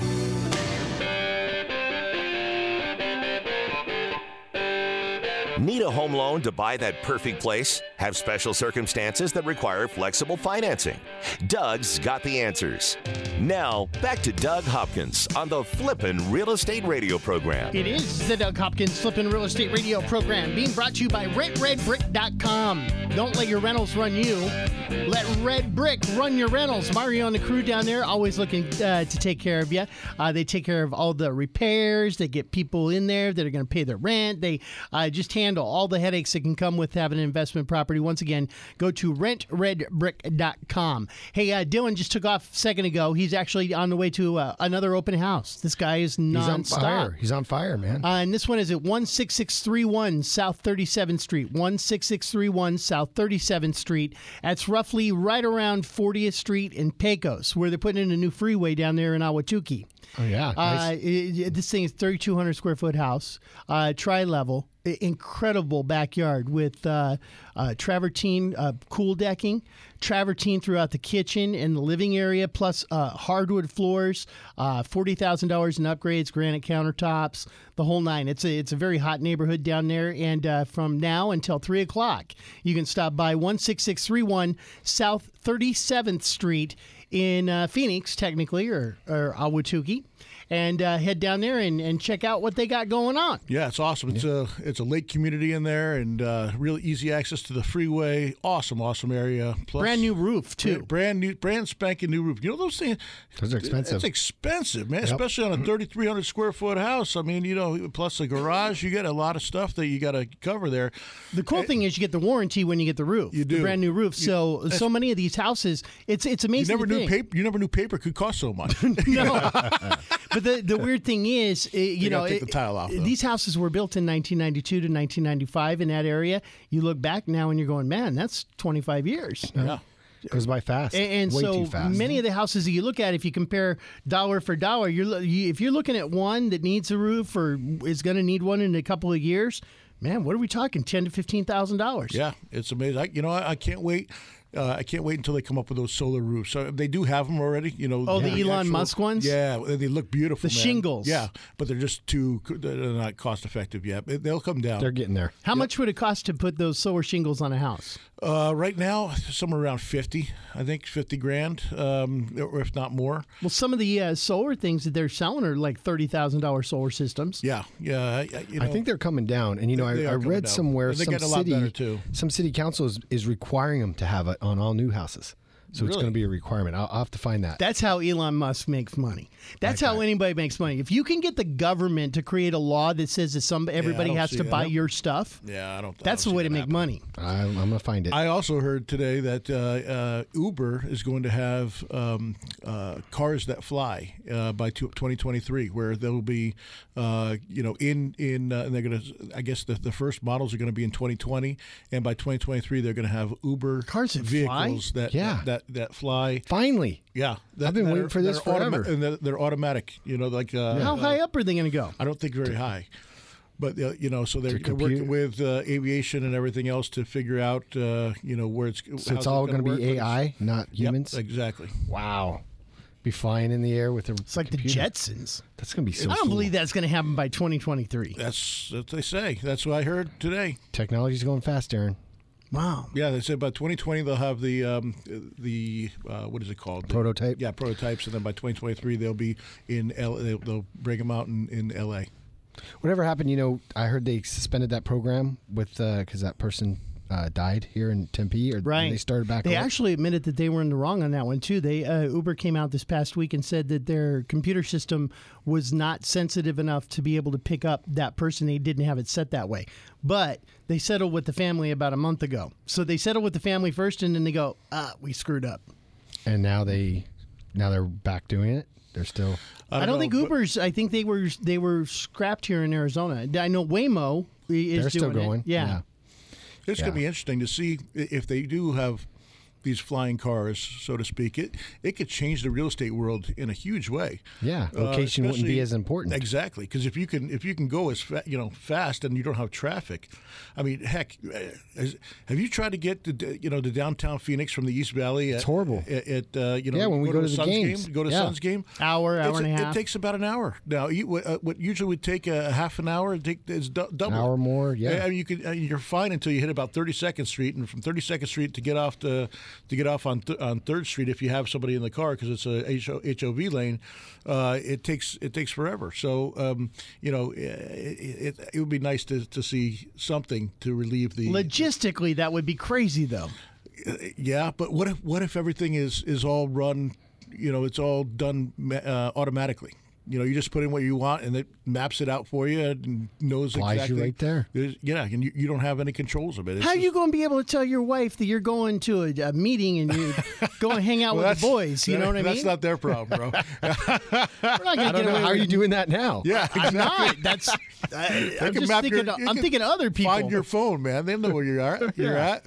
[SPEAKER 8] longer
[SPEAKER 1] Need a home loan to buy that perfect place? Have special circumstances that require flexible financing? Doug's got the answers. Now, back to Doug Hopkins on the Flippin' Real Estate Radio program.
[SPEAKER 2] It is the Doug Hopkins Flippin' Real Estate Radio program being brought to you by RentRedBrick.com. Don't let your rentals run you. Let Red Brick run your rentals. Mario and the crew down there always looking uh, to take care of you. Uh, they take care of all the repairs. They get people in there that are going to pay their rent. They uh, just handle all the headaches that can come with having an investment property. Once again, go to RentRedBrick.com. Hey, uh, Dylan just took off a second ago. He's actually on the way to uh, another open house. This guy is
[SPEAKER 4] He's on
[SPEAKER 2] nonstop.
[SPEAKER 4] fire. He's on fire, man.
[SPEAKER 2] Uh, and this one is at 16631 South 37th Street. 16631 South 37th Street. That's roughly right around 40th Street in Pecos, where they're putting in a new freeway down there in Ahwatukee.
[SPEAKER 4] oh yeah.
[SPEAKER 2] Uh, it- it- this thing is 3,200 square foot house, uh, tri level, incredible backyard with uh, uh, travertine uh, cool decking, travertine throughout the kitchen and the living area, plus uh, hardwood floors, uh, forty thousand dollars in upgrades, granite countertops, the whole nine. It's a it's a very hot neighborhood down there, and uh, from now until three o'clock, you can stop by one six six three one South Thirty Seventh Street in Phoenix, technically, or, or Ahwatukee, and uh, head down there and, and check out what they got going on.
[SPEAKER 3] Yeah, it's awesome. It's a it's a lake community in there, and uh, real easy access to the freeway. Awesome, awesome area. Plus,
[SPEAKER 2] Brand new roof, too.
[SPEAKER 3] Brand new, brand spanking new roof. You know those things?
[SPEAKER 4] Those are expensive.
[SPEAKER 3] It's expensive, man. Especially on a 3,300 square foot house. I mean, you know, plus a garage, you get a lot of stuff that you got to cover there.
[SPEAKER 2] The cool thing is you get the warranty when you get the roof.
[SPEAKER 3] You
[SPEAKER 2] The
[SPEAKER 3] do.
[SPEAKER 2] brand new roof. So so many of these houses, it's it's amazing.
[SPEAKER 3] You
[SPEAKER 2] amazing.
[SPEAKER 3] never
[SPEAKER 2] to
[SPEAKER 3] knew
[SPEAKER 2] think.
[SPEAKER 3] paper. You never knew paper could cost so much.
[SPEAKER 2] no. but the the weird thing is, uh, you know,
[SPEAKER 3] gotta take the
[SPEAKER 2] it-
[SPEAKER 3] tile off,
[SPEAKER 2] these houses were built in 1992 to 1995 in that area. You look back now and you're going, man, that's 25 years.
[SPEAKER 3] yeah.
[SPEAKER 4] Goes by fast.
[SPEAKER 2] And, and
[SPEAKER 4] Way
[SPEAKER 2] so
[SPEAKER 4] too fast.
[SPEAKER 2] many of the houses that you look at, if you compare dollar for dollar, you're you, if you're looking at one that needs a roof or is going to need one in a couple of years, man, what are we talking? Ten to fifteen thousand dollars.
[SPEAKER 3] Yeah, it's amazing. I, you know, I, I can't wait. Uh, I can't wait until they come up with those solar roofs. So they do have them already. You know.
[SPEAKER 2] Oh, the Elon Musk ones?
[SPEAKER 3] Yeah, they look beautiful.
[SPEAKER 2] The
[SPEAKER 3] man.
[SPEAKER 2] shingles.
[SPEAKER 3] Yeah, but they're just too. They're not cost effective yet. They'll come down.
[SPEAKER 4] They're getting there.
[SPEAKER 2] How much would it cost to put those solar shingles on a house?
[SPEAKER 3] Uh, right now, somewhere around fifty. I think fifty grand, um, or if not more.
[SPEAKER 2] Well, some of the uh, solar things that they're selling are like thirty thousand dollars solar systems.
[SPEAKER 3] Yeah, yeah. I, I- you know,
[SPEAKER 4] I think they're coming down, and you know, I, I read
[SPEAKER 3] down.
[SPEAKER 4] somewhere some
[SPEAKER 3] getting a lot
[SPEAKER 4] city,
[SPEAKER 3] too.
[SPEAKER 4] some city council is, is requiring them to have it on all new houses. So it's going to be a requirement. I'll, I'll have to find that.
[SPEAKER 2] That's how Elon Musk makes money. That's how anybody makes money. If you can get the government to create a law that says that some everybody
[SPEAKER 3] don't
[SPEAKER 2] has to
[SPEAKER 3] that.
[SPEAKER 2] buy your stuff,
[SPEAKER 3] Yeah, I don't.
[SPEAKER 2] That's the
[SPEAKER 3] don't
[SPEAKER 2] way
[SPEAKER 3] see
[SPEAKER 2] to make
[SPEAKER 3] happening.
[SPEAKER 2] money.
[SPEAKER 4] I, I'm going to find it.
[SPEAKER 3] I also heard today that uh, uh, Uber is going to have um, uh, cars that fly uh, by 2023, where they'll be, uh, you know, in in uh, and they're going to. I guess the, the first models are going to be in 2020, and by 2023 they're going to have Uber
[SPEAKER 2] Cars that fly?
[SPEAKER 3] vehicles that
[SPEAKER 4] Yeah.
[SPEAKER 3] that that fly.
[SPEAKER 4] Finally.
[SPEAKER 3] Yeah, that,
[SPEAKER 4] I've been waiting
[SPEAKER 3] are-
[SPEAKER 4] for this
[SPEAKER 3] that are automa-
[SPEAKER 4] forever.
[SPEAKER 3] and they're, they're automatic. You know, like uh,
[SPEAKER 2] How high up are they going to go?
[SPEAKER 3] I don't think very high. But uh, you know, so they're
[SPEAKER 4] To
[SPEAKER 3] working with uh, aviation and everything else to figure out, uh, you know, where it's.
[SPEAKER 4] So it's all going to be AI, not humans?
[SPEAKER 3] Yep, exactly.
[SPEAKER 4] wow. Be flying in the air with a
[SPEAKER 2] It's like the Jetsons.
[SPEAKER 4] That's going to be so
[SPEAKER 2] I don't
[SPEAKER 4] cool.
[SPEAKER 2] believe that's going to happen by 2023.
[SPEAKER 3] That's what they say. That's what I heard today.
[SPEAKER 4] Technology's going fast, Aaron.
[SPEAKER 2] Wow.
[SPEAKER 3] Yeah, they said by 2020 they'll have the um, the uh, what is it called? The-
[SPEAKER 4] Prototype?
[SPEAKER 3] yeah, prototypes, and then by 2023 they'll be in L. They'll, they'll bring them out in, in L.A.
[SPEAKER 4] Whatever happened, you know, I heard they suspended that program with because that person uh, died here in Tempe, or
[SPEAKER 2] Right.
[SPEAKER 4] they started back.
[SPEAKER 2] They
[SPEAKER 4] up.
[SPEAKER 2] actually admitted that they were in the wrong on that one too. They uh, Uber came out this past week and said that their computer system was not sensitive enough to be able to pick up that person. They didn't have it set that way. But they settled with the family about a month ago. So they settled with the family first, and then they go, "Ah, we screwed up."
[SPEAKER 4] and now they now they're back doing it. They're still.
[SPEAKER 2] I don't,
[SPEAKER 3] know,
[SPEAKER 2] think Uber's. I think they were they were scrapped here in Arizona. I know Waymo is
[SPEAKER 4] They're still
[SPEAKER 2] doing it.
[SPEAKER 4] going.
[SPEAKER 2] Yeah.
[SPEAKER 3] It's going to be interesting to see if they do have these flying cars, so to speak, it it could change the real estate world in a huge way.
[SPEAKER 4] Yeah,
[SPEAKER 3] Uh,
[SPEAKER 4] location wouldn't be as important.
[SPEAKER 3] Exactly, because if you can if you can go as fa- you know fast and you don't have traffic, I mean, heck, uh, has- have you tried to get to you know the downtown Phoenix from the East Valley? At,
[SPEAKER 4] It's horrible.
[SPEAKER 3] At, at, uh, you know,
[SPEAKER 4] Yeah, when we go to the
[SPEAKER 3] Suns
[SPEAKER 4] games.
[SPEAKER 3] game, go to
[SPEAKER 4] Yeah.
[SPEAKER 3] Suns game,
[SPEAKER 2] Hour, hour
[SPEAKER 3] It's-
[SPEAKER 2] and a half.
[SPEAKER 3] It takes about an hour. Now, you, what, uh, what usually would take a half an hour, it take is du- double.
[SPEAKER 4] hour more, yeah.
[SPEAKER 3] I mean, you could uh, you're fine until you hit about 32nd Street, and from 32nd Street to get off to to get off on th- on Third Street, if you have somebody in the car because it's a HO, HOV lane, uh, it takes it takes forever. So um, you know, it, it, it would be nice to, to see something to relieve the
[SPEAKER 2] Logistically, that would be crazy, though.
[SPEAKER 3] yeah, but what if what if everything is is all run? You know, it's all done uh, automatically. You know, you just put in what you want, and it maps it out for you and knows
[SPEAKER 4] Flies you
[SPEAKER 3] exactly.
[SPEAKER 4] right there.
[SPEAKER 3] There's- Yeah, and you, you don't have any controls of it. It's
[SPEAKER 2] How are you going to be able to tell your wife that you're going to a, a meeting and you go and hang out
[SPEAKER 3] Well,
[SPEAKER 2] with the boys? You know what I mean?
[SPEAKER 3] That's not their problem, bro.
[SPEAKER 2] We're not going to
[SPEAKER 4] I don't know. How are you doing that now?
[SPEAKER 3] yeah,
[SPEAKER 2] I'm
[SPEAKER 3] exactly.
[SPEAKER 2] not. That's. I, I'm just thinking.
[SPEAKER 3] your-
[SPEAKER 2] I'm thinking other people.
[SPEAKER 3] Find your phone, man. They know where you are. You're at.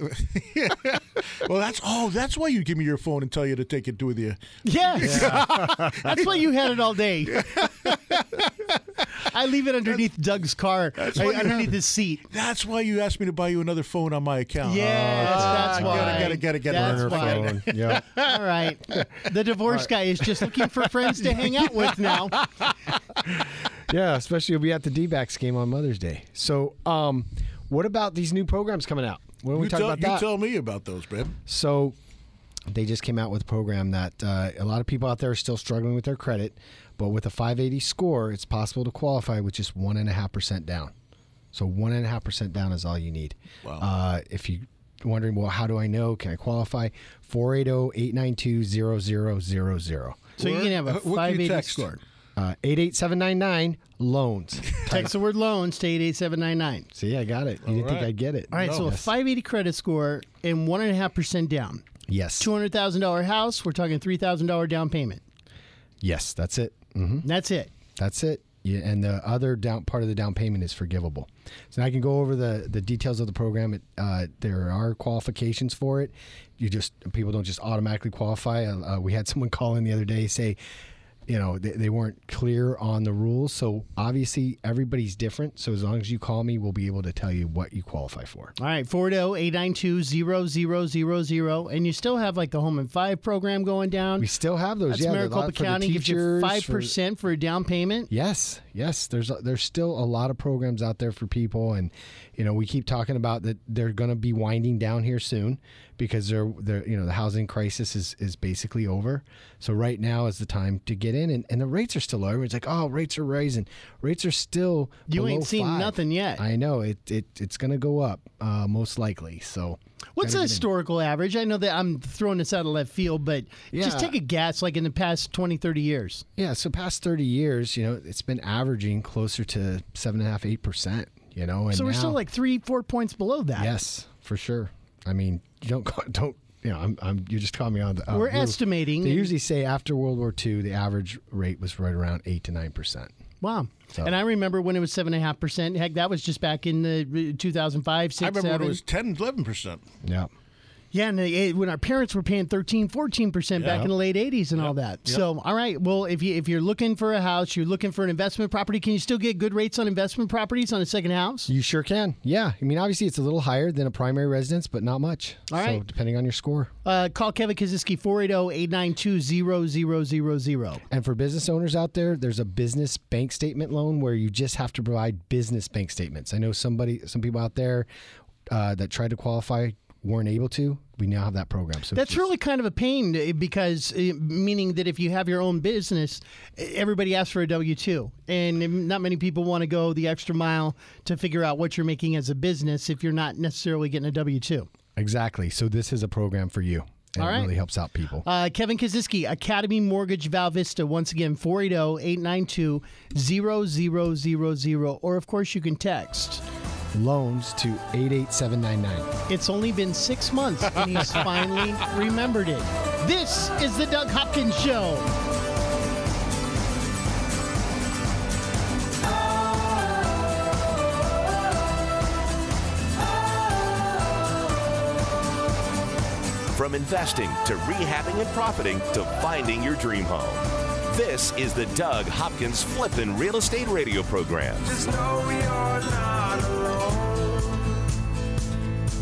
[SPEAKER 3] well, that's oh, that's why you give me your phone and tell you to take it with you.
[SPEAKER 2] Yes. That's why you had it all day. I leave it underneath Doug's car,
[SPEAKER 3] what you
[SPEAKER 2] underneath
[SPEAKER 3] have.
[SPEAKER 2] his seat.
[SPEAKER 3] That's why you asked me to buy you another phone on my account.
[SPEAKER 2] Yes, that's
[SPEAKER 3] I
[SPEAKER 2] why.
[SPEAKER 3] gotta, gotta, gotta get
[SPEAKER 2] That's
[SPEAKER 3] another
[SPEAKER 2] why.
[SPEAKER 3] phone.
[SPEAKER 4] Phone. yeah.
[SPEAKER 2] All right. The divorce guy is just looking for friends to hang out with now.
[SPEAKER 4] Yeah, especially you'll be at the D-backs game on Mother's Day. So, um, what about these new programs coming out? When are we
[SPEAKER 3] You
[SPEAKER 4] talking
[SPEAKER 3] tell,
[SPEAKER 4] about
[SPEAKER 3] you
[SPEAKER 4] that?
[SPEAKER 3] tell me about those, babe.
[SPEAKER 4] So they just came out with a program that uh, a lot of people out there are still struggling with their credit, but with a 580 score, it's possible to qualify with just one and a half percent down. So one and a half percent down is all you need.
[SPEAKER 3] Wow.
[SPEAKER 4] Uh, if you are wondering, well, how do I know? Can I qualify? oh, 480-892-0000.
[SPEAKER 2] So you can have a
[SPEAKER 3] What can you
[SPEAKER 2] 580 score.
[SPEAKER 4] Uh, 88799 loans.
[SPEAKER 2] Text the word loans to 88799.
[SPEAKER 4] See, I got it. You didn't think. I'd get it.
[SPEAKER 2] All right, so a 580 credit score and 1.5% down.
[SPEAKER 4] Yes.
[SPEAKER 2] $200,000 house, we're talking $3,000 down payment.
[SPEAKER 4] Yes, that's it. hmm
[SPEAKER 2] That's it.
[SPEAKER 4] That's it. Yeah, and the other down part of the down payment is forgivable. So I can go over the the details of the program. It, uh, there are qualifications for it. You just people don't just automatically qualify. Uh, uh, we had someone call in the other day say, you know, they, they weren't clear on the rules. So obviously everybody's different. So as long as you call me, we'll be able to tell you what you qualify for.
[SPEAKER 2] All right, 480-892-0000. And you still have like the Home in Five program going down.
[SPEAKER 4] We still have those.
[SPEAKER 2] That's
[SPEAKER 4] yeah,
[SPEAKER 2] Maricopa
[SPEAKER 4] lot for the
[SPEAKER 2] County gives you
[SPEAKER 4] teachers,
[SPEAKER 2] five
[SPEAKER 4] for-
[SPEAKER 2] percent for a down payment.
[SPEAKER 4] Yes, yes. There's there's still a lot of programs out there for people, and you know we keep talking about that they're going to be winding down here soon because they're they're you know the housing crisis is is basically over. So right now is the time to get in, and, and the rates are still low. Everyone's like, oh, rates are rising. Rates are still
[SPEAKER 2] You ain't seen
[SPEAKER 4] five.
[SPEAKER 2] nothing yet.
[SPEAKER 4] I know it it it's going to go up uh, most likely. So
[SPEAKER 2] What's the
[SPEAKER 4] gotta in.
[SPEAKER 2] historical average? I know that I'm throwing this out of left field, but just take a guess like in the past 20, 30 years.
[SPEAKER 4] Yeah, so past thirty years, you know, it's been averaging closer to seven and a half, eight percent. You know, and
[SPEAKER 2] so we're still like three, four points below that.
[SPEAKER 4] Yes, for sure. I mean, you don't call- don't you know? I'm, I'm you just caught me on the. uh,
[SPEAKER 2] We're estimating.
[SPEAKER 4] They usually say after World War II, the average rate was right around eight to nine percent.
[SPEAKER 2] Wow.
[SPEAKER 4] So-
[SPEAKER 2] And I remember when it was 7.5%. Heck, that was just back in the uh, 2005, 6,
[SPEAKER 3] I remember
[SPEAKER 2] 7.
[SPEAKER 3] when it was 10, 11 percent.
[SPEAKER 4] Yeah.
[SPEAKER 2] Yeah, and they, when our parents were paying 13, 14 percent back in the late eighties and all that. So, all right, well, if you if you're looking for a house, you're looking for an investment property, can you still get good rates on investment properties on a second house?
[SPEAKER 4] You sure can. Yeah. I mean, obviously, it's a little higher than a primary residence, but not much.
[SPEAKER 2] All
[SPEAKER 4] So depending on your score.
[SPEAKER 2] Uh, call Kevin Kaczynski 480-892-0000.
[SPEAKER 4] And for business owners out there, there's a business bank statement loan where you just have to provide business bank statements. I know somebody, some people out there uh, that tried to qualify weren't able to. We now have that program. So
[SPEAKER 2] That's
[SPEAKER 4] just-
[SPEAKER 2] really kind of a pain uh, because, uh, meaning that if you have your own business, uh, everybody asks for a W 2. And not many people want to go the extra mile to figure out what you're making as a business if you're not necessarily getting a W 2.
[SPEAKER 4] exactly. So this is a program for you. And
[SPEAKER 2] All
[SPEAKER 4] it really helps out people.
[SPEAKER 2] Uh, Kevin Kaczynski, Academy Mortgage Val Vista. Once again, oh, 480 892 0000. Or, of course, you can text.
[SPEAKER 4] Loans to 88799.
[SPEAKER 2] It's only been six months and he's finally remembered it. This is the Doug Hopkins Show.
[SPEAKER 1] From investing to rehabbing and profiting to finding your dream home. This is the Doug Hopkins Flippin' Real Estate Radio Program.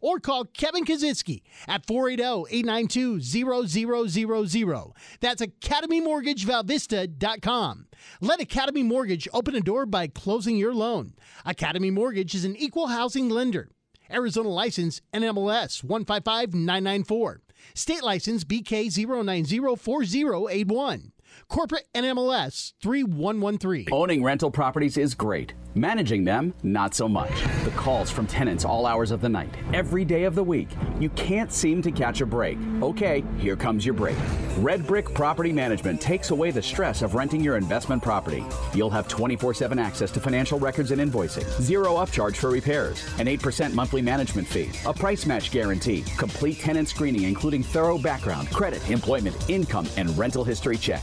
[SPEAKER 2] or call Kevin Kaczynski at 480-892-0000. That's academymortgagevalvista.com. Let Academy Mortgage open a door by closing your loan. Academy Mortgage is an equal housing lender. Arizona license NMLS 155994. State license BK0904081. Corporate NMLS 3113.
[SPEAKER 9] Owning rental properties is great. Managing them, not so much. The calls from tenants all hours of the night, every day of the week. You can't seem to catch a break. Okay, here comes your break. Red Brick Property Management takes away the stress of renting your investment property. You'll have 24 7 access to financial records and invoicing, zero upcharge for repairs, an 8% monthly management fee, a price match guarantee, complete tenant screening, including thorough background, credit, employment, income, and rental history check,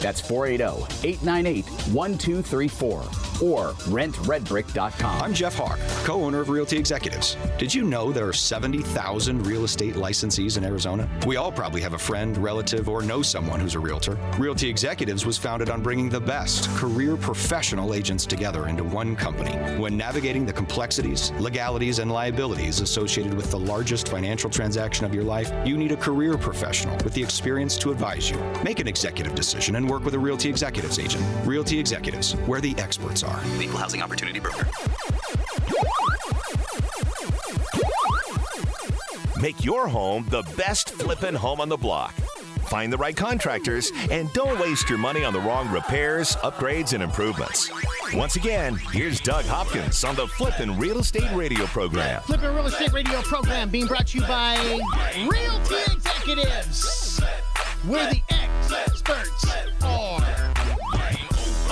[SPEAKER 9] That's 480-898-1234 or rentredbrick.com.
[SPEAKER 7] I'm Jeff Hawk, co owner of Realty Executives. Did you know there are 70,000 real estate licensees in Arizona? We all probably have a friend, relative, or know someone who's a realtor. Realty Executives was founded on bringing the best career professional agents together into one company. When navigating the complexities, legalities, and liabilities associated with the largest financial transaction of your life, you need a career professional with the experience to advise you. Make an executive decision and work with a Realty Executives agent. Realty Executives, where the experts are.
[SPEAKER 8] Equal Housing Opportunity Broker.
[SPEAKER 1] Make your home the best flippin' home on the block. Find the right contractors and don't waste your money on the wrong repairs, upgrades, and improvements. Once again, here's Doug Hopkins on the Flippin' Real Estate Radio program.
[SPEAKER 2] Flippin' Real Estate Radio program being brought to you by Realty Executives, where the are.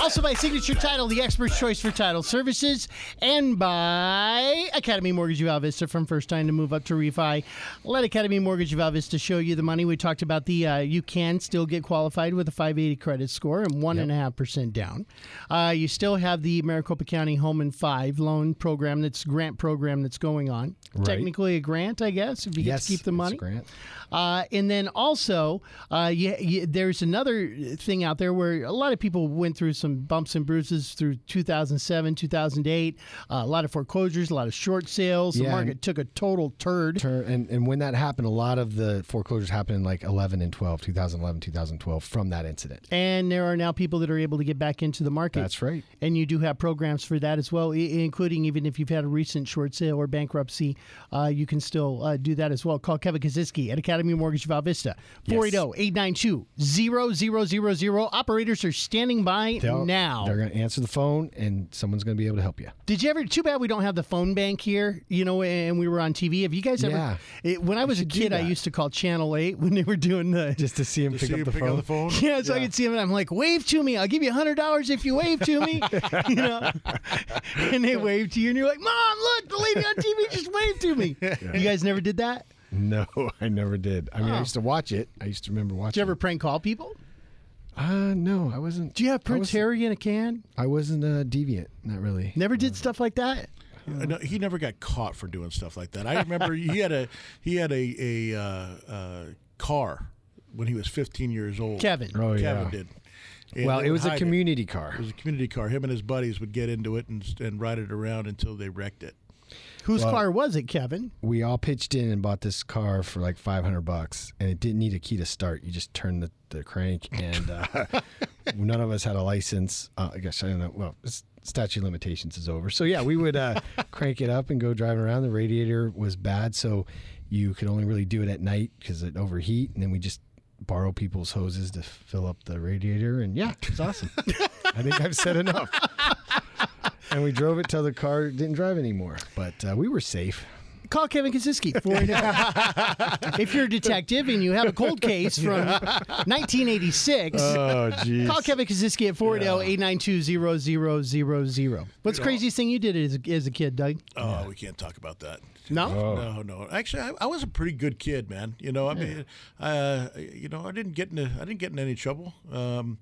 [SPEAKER 2] Also by Signature Title, the expert's choice for title services, and by Academy Mortgage Val Vista from first time to move up to refi. Let Academy Mortgage Val Vista show you the money. We talked about the uh, you can still get qualified with a 580 credit score and one and a half percent down. Uh, you still have the Maricopa County Home in Five loan program that's grant program that's going on.
[SPEAKER 4] Right.
[SPEAKER 2] Technically a grant, I guess, if you
[SPEAKER 4] yes,
[SPEAKER 2] get to keep the
[SPEAKER 4] it's a
[SPEAKER 2] money.
[SPEAKER 4] grant.
[SPEAKER 2] Uh, and then also, uh, you, you, there's another thing out there where a lot of people went through some bumps and bruises through 2007, 2008. Uh, a lot of foreclosures, a lot of short sales. the market took a total turd.
[SPEAKER 4] Tur- and and when that happened, a lot of the foreclosures happened in like 11 and 12, 2011, 2012 from that incident.
[SPEAKER 2] And there are now people that are able to get back into the market.
[SPEAKER 4] That's right.
[SPEAKER 2] And you do have programs for that as well, I- including even if you've had a recent short sale or bankruptcy, uh, you can still uh, do that as well. Call Kevin Kaczynski at Academy Mortgage Val Vista, 480-892-0000. Operators are standing by
[SPEAKER 4] They'll-
[SPEAKER 2] now.
[SPEAKER 4] They're going to answer the phone, and someone's going to be able to help you.
[SPEAKER 2] Did you ever? Too bad we don't have the phone bank here. You know, and we were on TV. Have you guys ever?
[SPEAKER 4] Yeah.
[SPEAKER 2] It, when I was a kid, I used to call Channel Eight when they were doing the.
[SPEAKER 4] Just to see him
[SPEAKER 3] To
[SPEAKER 4] pick
[SPEAKER 3] see
[SPEAKER 4] up
[SPEAKER 3] you
[SPEAKER 4] the
[SPEAKER 3] pick
[SPEAKER 4] phone.
[SPEAKER 3] up the phone.
[SPEAKER 2] Yeah, so I could see him, and I'm like, "Wave to me! I'll give you hundred dollars if you wave to me." you know, and they wave to you, and you're like, "Mom, look, the lady on TV just waved to me." You guys never did that?
[SPEAKER 4] No, I never did. I mean, I
[SPEAKER 2] Oh.
[SPEAKER 4] used to watch it. I used to remember watching.
[SPEAKER 2] Did you ever prank call people?
[SPEAKER 4] Uh, no, I wasn't.
[SPEAKER 2] Do you have
[SPEAKER 4] I
[SPEAKER 2] Prince
[SPEAKER 4] wasn't-
[SPEAKER 2] Harry in a can?
[SPEAKER 4] I wasn't uh, deviant. Not really.
[SPEAKER 2] Never did stuff like that.
[SPEAKER 3] Uh, no, he never got caught for doing stuff like that. I remember he had a he had a a uh, uh, car when he was 15 years old.
[SPEAKER 2] Kevin.
[SPEAKER 4] Oh,
[SPEAKER 3] Kevin
[SPEAKER 4] yeah.
[SPEAKER 3] did. And
[SPEAKER 4] well,
[SPEAKER 3] they
[SPEAKER 4] it
[SPEAKER 3] would
[SPEAKER 4] was a
[SPEAKER 3] hide
[SPEAKER 4] community car.
[SPEAKER 3] It was a community car. Him and his buddies would get into it and, and ride it around until they wrecked it.
[SPEAKER 2] Whose
[SPEAKER 4] Well-
[SPEAKER 2] car was it, Kevin?
[SPEAKER 4] we all pitched in and bought this car for like 500 bucks and it didn't need a key to start. You just turn the, the crank and uh, none of us had a license. Uh, i guess i don't know. Well statute of limitations is over. So yeah we would uh, crank it up and go driving around. The radiator was bad so you could only really do it at night because it overheat and then we just borrow people's hoses to fill up the radiator and yeah it was awesome. I think i've said enough and we drove it till the car didn't drive anymore but uh, we were safe
[SPEAKER 2] Call Kevin Kaczynski. 480. if you're a detective and you have a cold case from 1986,
[SPEAKER 4] oh geez
[SPEAKER 2] call Kevin Kaczynski at 480-892-0000. What's the craziest thing you did as a, as a kid, Doug?
[SPEAKER 3] Oh, we can't talk about that.
[SPEAKER 2] No?
[SPEAKER 3] No, no. Actually, I, I was a pretty good kid, man. You know, I mean, uh, you know, I didn't get into I didn't get in any trouble. Um,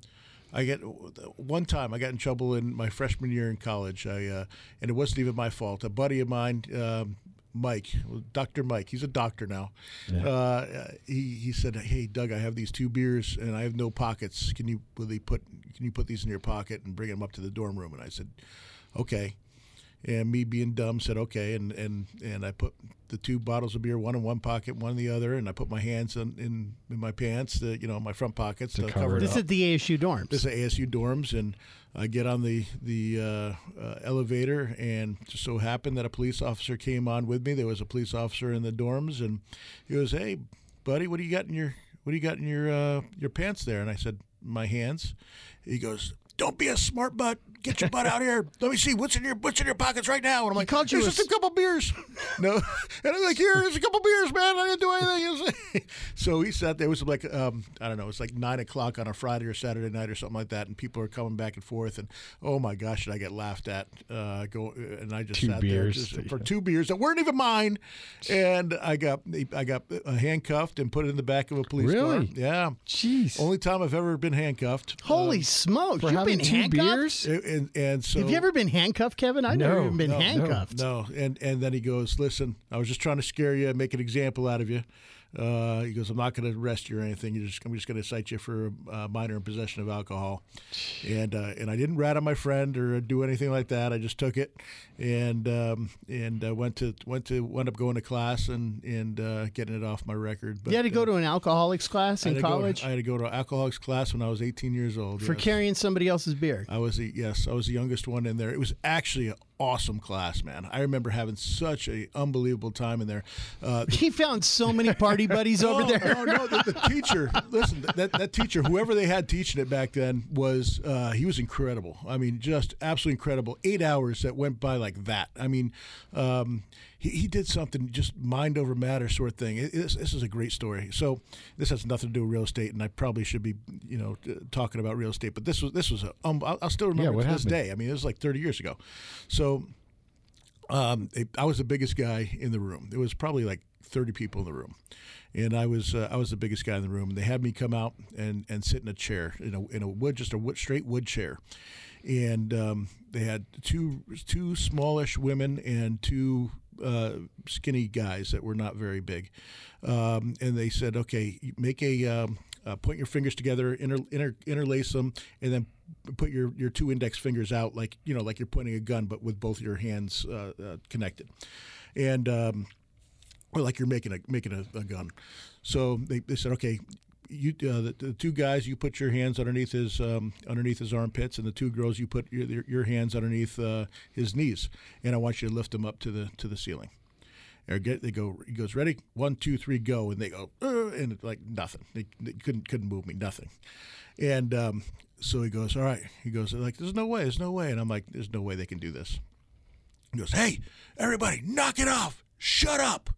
[SPEAKER 3] I get one time I got in trouble in my freshman year in college. I uh, and it wasn't even my fault. A buddy of mine. Um, Mike, Dr. Mike, he's a doctor now. Uh, he, he said, "Hey, Doug, I have these two beers and I have no pockets. Can you will they put can you put these in your pocket and bring them up to the dorm room?" And I said, "Okay." And me being dumb said okay, and, and, and I put the two bottles of beer, one in one pocket, one in the other, and I put my hands in, in, in my pants, the, you know, my front pockets to,
[SPEAKER 4] cover
[SPEAKER 3] cover
[SPEAKER 4] it
[SPEAKER 3] it
[SPEAKER 2] This
[SPEAKER 3] up.
[SPEAKER 2] is the ASU dorms.
[SPEAKER 3] This is ASU dorms, and I get on the the uh, uh, elevator, and just so happened that a police officer came on with me. There was a police officer in the dorms, and he goes, "Hey, buddy, what do you got in your what do you got in your uh, your pants there?" And I said, "My hands." He goes, "Don't be a smart butt. Get your butt out here. Let me see what's in your what's in your pockets right now." And I'm like,
[SPEAKER 2] called you
[SPEAKER 3] just a couple beers." no, and I'm like, "Here, there's a couple beers, man. I didn't do anything." so he sat there. It was like um, I don't know. It was like nine o'clock on a Friday or Saturday night or something like that, and people are coming back and forth. And oh my gosh, did I get laughed at? Uh, go and I just
[SPEAKER 4] Two
[SPEAKER 3] sat
[SPEAKER 4] beers.
[SPEAKER 3] there just for two beers that weren't even mine, and I got I got uh, handcuffed and put in the back of a police
[SPEAKER 4] Really?
[SPEAKER 3] car. Yeah,
[SPEAKER 4] Jeez.
[SPEAKER 3] only time I've ever been handcuffed.
[SPEAKER 2] Holy smokes.
[SPEAKER 4] for
[SPEAKER 2] You've
[SPEAKER 4] having
[SPEAKER 2] been
[SPEAKER 4] two
[SPEAKER 2] handcuffed?
[SPEAKER 4] beers?
[SPEAKER 3] And, and, and so
[SPEAKER 2] Have you ever been handcuffed, Kevin? I've
[SPEAKER 4] No,
[SPEAKER 2] never even been
[SPEAKER 4] no, no.
[SPEAKER 2] handcuffed.
[SPEAKER 3] No, and and then he goes, "Listen, I was just trying to scare you, and make an example out of you." Uh, he goes, "I'm not going to arrest you or anything. You're just, I'm just going to cite you for uh, minor in possession of alcohol." And uh, and I didn't rat on my friend or do anything like that. I just took it and um, and uh, went to went to wound up going to class and and uh, getting it off my record. But,
[SPEAKER 2] you had to go
[SPEAKER 3] uh,
[SPEAKER 2] to an alcoholics class
[SPEAKER 3] I
[SPEAKER 2] in
[SPEAKER 3] go-
[SPEAKER 2] college
[SPEAKER 3] I had to go to alcoholics class when I was 18 years old.
[SPEAKER 2] for
[SPEAKER 3] yes.
[SPEAKER 2] carrying somebody else's beer.
[SPEAKER 3] I was the yes, I was the youngest one in there. It was actually awesome class, man. I remember having such a unbelievable time in there. Uh,
[SPEAKER 2] He found so many party buddies over
[SPEAKER 3] no,
[SPEAKER 2] there.
[SPEAKER 3] No, no, the, the teacher. Listen, that, that teacher, whoever they had teaching it back then, was uh, he was incredible. I mean, just absolutely incredible. Eight hours that went by like that. I mean, um, he, he did something just mind over matter sort of thing. It, this, this is a great story. So this has nothing to do with real estate, and I probably should be, you know, t- talking about real estate. But this was this was a, um, I'll, I'll still remember
[SPEAKER 4] Yeah,
[SPEAKER 3] to this day. I mean, it was like 30 years ago. So um, it- I was the biggest guy in the room. There was probably like 30 people in the room, and I was uh, I was the biggest guy in the room. And they had me come out and, and sit in a chair in a in a wood just a wood, straight wood chair, and um, they had two two smallish women and two uh, skinny guys that were not very big, um, and they said, okay, make a um, uh, point your fingers together, inter, inter, interlace them, and then put your, your two index fingers out like you know like you're pointing a gun, but with both your hands uh, uh, connected, and um, or like you're making a making a, a gun. So they, they said, okay. You, uh, the, the two guys, you put your hands underneath his um, underneath his armpits, and the two girls, you put your, your, hands underneath uh, his knees, and I want you to lift him up to the to the ceiling. Get they go. He goes ready. One, two, three, go, and they go, "Uh," and it's like nothing. They, they couldn't couldn't move me, nothing. And um, so he goes, all right. He goes like, there's no way, there's no way, and I'm like, there's no way they can do this. He goes, hey, everybody, knock it off. Shut up.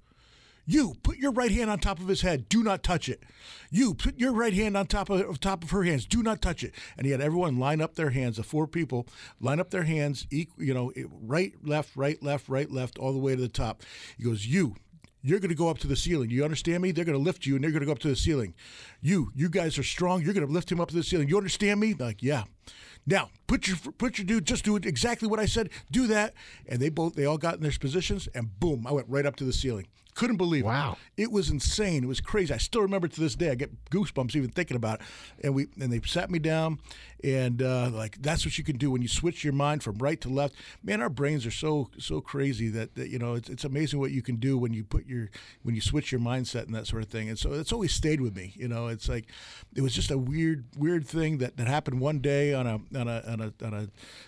[SPEAKER 3] You put your right hand on top of his head. Do not touch it. You put your right hand on top of, top of her hands. Do not touch it. And he had everyone line up their hands. The four people line up their hands. You know, right, left, right, left, right, left, all the way to the top. He goes, you. You're going to go up to the ceiling. You understand me? They're going to lift you, and they're going to go up to the ceiling. You, you guys are strong. You're going to lift him up to the ceiling. You understand me? Like, yeah. Now put your put your dude. Just do exactly what I said. Do that, and they both they all got in their positions, and boom, I went right up to the ceiling. Couldn't believe it.
[SPEAKER 4] Wow.
[SPEAKER 3] It was insane. It was crazy. I still remember to this day. I get goosebumps even thinking about it. And we and they sat me down, and uh, like that's what you can do when you switch your mind from right to left. Man, our brains are so so crazy that, that you know it's, it's amazing what you can do when you put your when you switch your mindset and that sort of thing. And so it's always stayed with me. You know, it's like it was just a weird weird thing that, that happened one day on a on a on a, on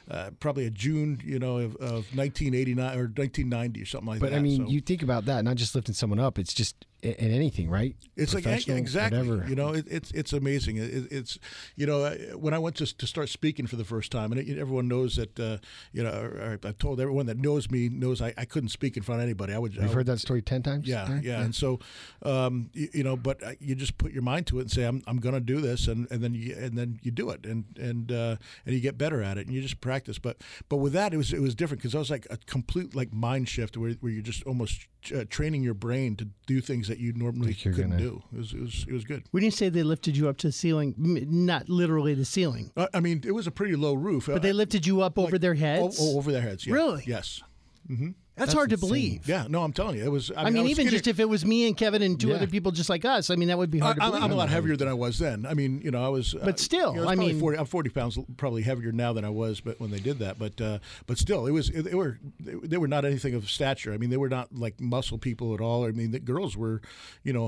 [SPEAKER 3] a uh, probably a June you know of, of 1989 or 1990 or something like
[SPEAKER 4] But
[SPEAKER 3] that.
[SPEAKER 4] But I mean,
[SPEAKER 3] So-
[SPEAKER 4] you think about that, not just lifting someone up. It's just in anything, right?
[SPEAKER 3] It's like yeah, exactly.
[SPEAKER 4] Whatever.
[SPEAKER 3] You know, it, it's it's amazing. It, it's you know when I went to to start speaking for the first time, and it, everyone knows that uh, you know I've told everyone that knows me knows I, I couldn't speak in front of anybody. I would.
[SPEAKER 4] You've
[SPEAKER 3] would-
[SPEAKER 4] heard that story ten times.
[SPEAKER 3] yeah,
[SPEAKER 4] Darren?
[SPEAKER 3] yeah, and so um, you, you know, but uh, you just put your mind to it and say, "I'm, I'm going to do this," and, and then you and then you do it, and and uh, and you get better at it, and you just practice. But but with that, it was it was different because I was like a complete like mind shift where, where you're just almost uh, training your brain to do things that you normally
[SPEAKER 4] Like
[SPEAKER 3] couldn't
[SPEAKER 4] gonna-
[SPEAKER 3] do. It was, it was it was good.
[SPEAKER 2] When you say they lifted you up to the ceiling, m- not literally the ceiling,
[SPEAKER 3] I I mean, it was a pretty low roof,
[SPEAKER 2] but they lifted you up over their heads.
[SPEAKER 3] Oh, oh, over their heads. Yeah.
[SPEAKER 2] Really?
[SPEAKER 3] Yes. Mm-hmm.
[SPEAKER 2] That's, hard to believe.
[SPEAKER 3] Yeah. No, I'm telling you, it was. I
[SPEAKER 2] I
[SPEAKER 3] mean,
[SPEAKER 2] mean,
[SPEAKER 3] was
[SPEAKER 2] even
[SPEAKER 3] skinny-
[SPEAKER 2] just if it was me and Kevin and two
[SPEAKER 4] Yeah.
[SPEAKER 2] other people just like us, I mean, that would be
[SPEAKER 3] I,
[SPEAKER 2] hard
[SPEAKER 3] I'm,
[SPEAKER 2] believe.
[SPEAKER 3] I'm a lot heavier than I was then. I mean, you know, I was.
[SPEAKER 2] But
[SPEAKER 3] uh,
[SPEAKER 2] still,
[SPEAKER 3] you know, I, was
[SPEAKER 2] I mean-
[SPEAKER 3] 40, I'm 40 pounds probably heavier now than I was, but when they did that, but uh, but still, it was. They were they, they were not anything of stature. I mean, they were not like muscle people at all. I mean, the girls were, you know,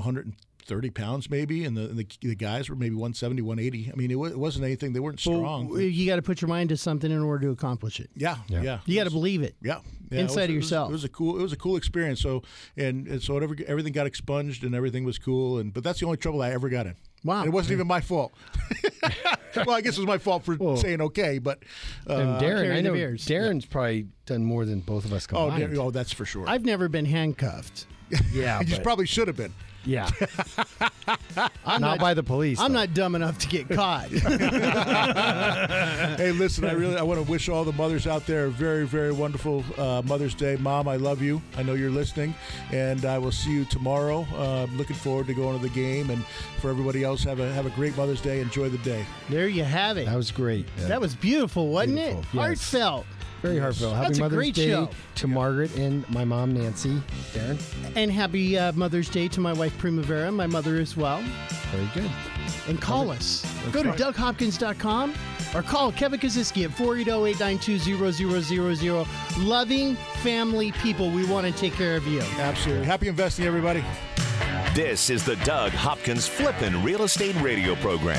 [SPEAKER 3] 130 pounds maybe, and the and the, the guys were maybe 170, 180. I mean, it, wa- it wasn't anything. They weren't strong.
[SPEAKER 2] Well, you got to put your mind to something in order to accomplish it.
[SPEAKER 3] yeah,
[SPEAKER 4] Yeah.
[SPEAKER 3] yeah.
[SPEAKER 2] You got to believe it.
[SPEAKER 3] Yeah, yeah,
[SPEAKER 2] Inside
[SPEAKER 3] it
[SPEAKER 2] of yourself.
[SPEAKER 3] It was, it was a cool. It was a cool experience. So and, and so whatever, everything got expunged and everything was cool. And but that's the only trouble I ever got in.
[SPEAKER 2] Wow.
[SPEAKER 3] And it wasn't even my fault. well, I guess it was my fault for
[SPEAKER 4] Well,
[SPEAKER 3] saying okay, but uh,
[SPEAKER 4] And Darren, I know
[SPEAKER 2] beers.
[SPEAKER 4] Darren's probably done more than both of us
[SPEAKER 3] oh,
[SPEAKER 4] combined.
[SPEAKER 3] Dar- oh, that's for sure.
[SPEAKER 2] I've never been handcuffed.
[SPEAKER 4] yeah,
[SPEAKER 3] you
[SPEAKER 4] but-
[SPEAKER 3] probably should have been.
[SPEAKER 4] Yeah.
[SPEAKER 2] I'm
[SPEAKER 4] not, by the police.
[SPEAKER 2] I'm
[SPEAKER 4] though.
[SPEAKER 2] not dumb enough to get caught.
[SPEAKER 3] hey, listen, I really I want to wish all the mothers out there a very very wonderful uh, Mother's Day. Mom, I love you. I know you're listening, and I will see you tomorrow. Uh, I'm looking forward to going to the game, and for everybody else, have a have a great Mother's Day. Enjoy the day.
[SPEAKER 2] there you have it.
[SPEAKER 4] That was great.
[SPEAKER 2] That was beautiful, wasn't it?
[SPEAKER 4] Yes.
[SPEAKER 2] Heartfelt.
[SPEAKER 4] Very heartfelt. Happy
[SPEAKER 2] That's a
[SPEAKER 4] Mother's
[SPEAKER 2] great
[SPEAKER 4] Day
[SPEAKER 2] show.
[SPEAKER 4] to Margaret and my mom Nancy. Darren,
[SPEAKER 2] And happy uh, Mother's Day to my wife Primavera, my mother as well.
[SPEAKER 4] very good.
[SPEAKER 2] And call us. Go to DougHopkins.com or call Kevin Kaczynski at 480-892-0000. Loving family people, we want to take care of you.
[SPEAKER 3] Absolutely. Happy investing, everybody.
[SPEAKER 1] This is the Doug Hopkins Flippin' Real Estate Radio Program.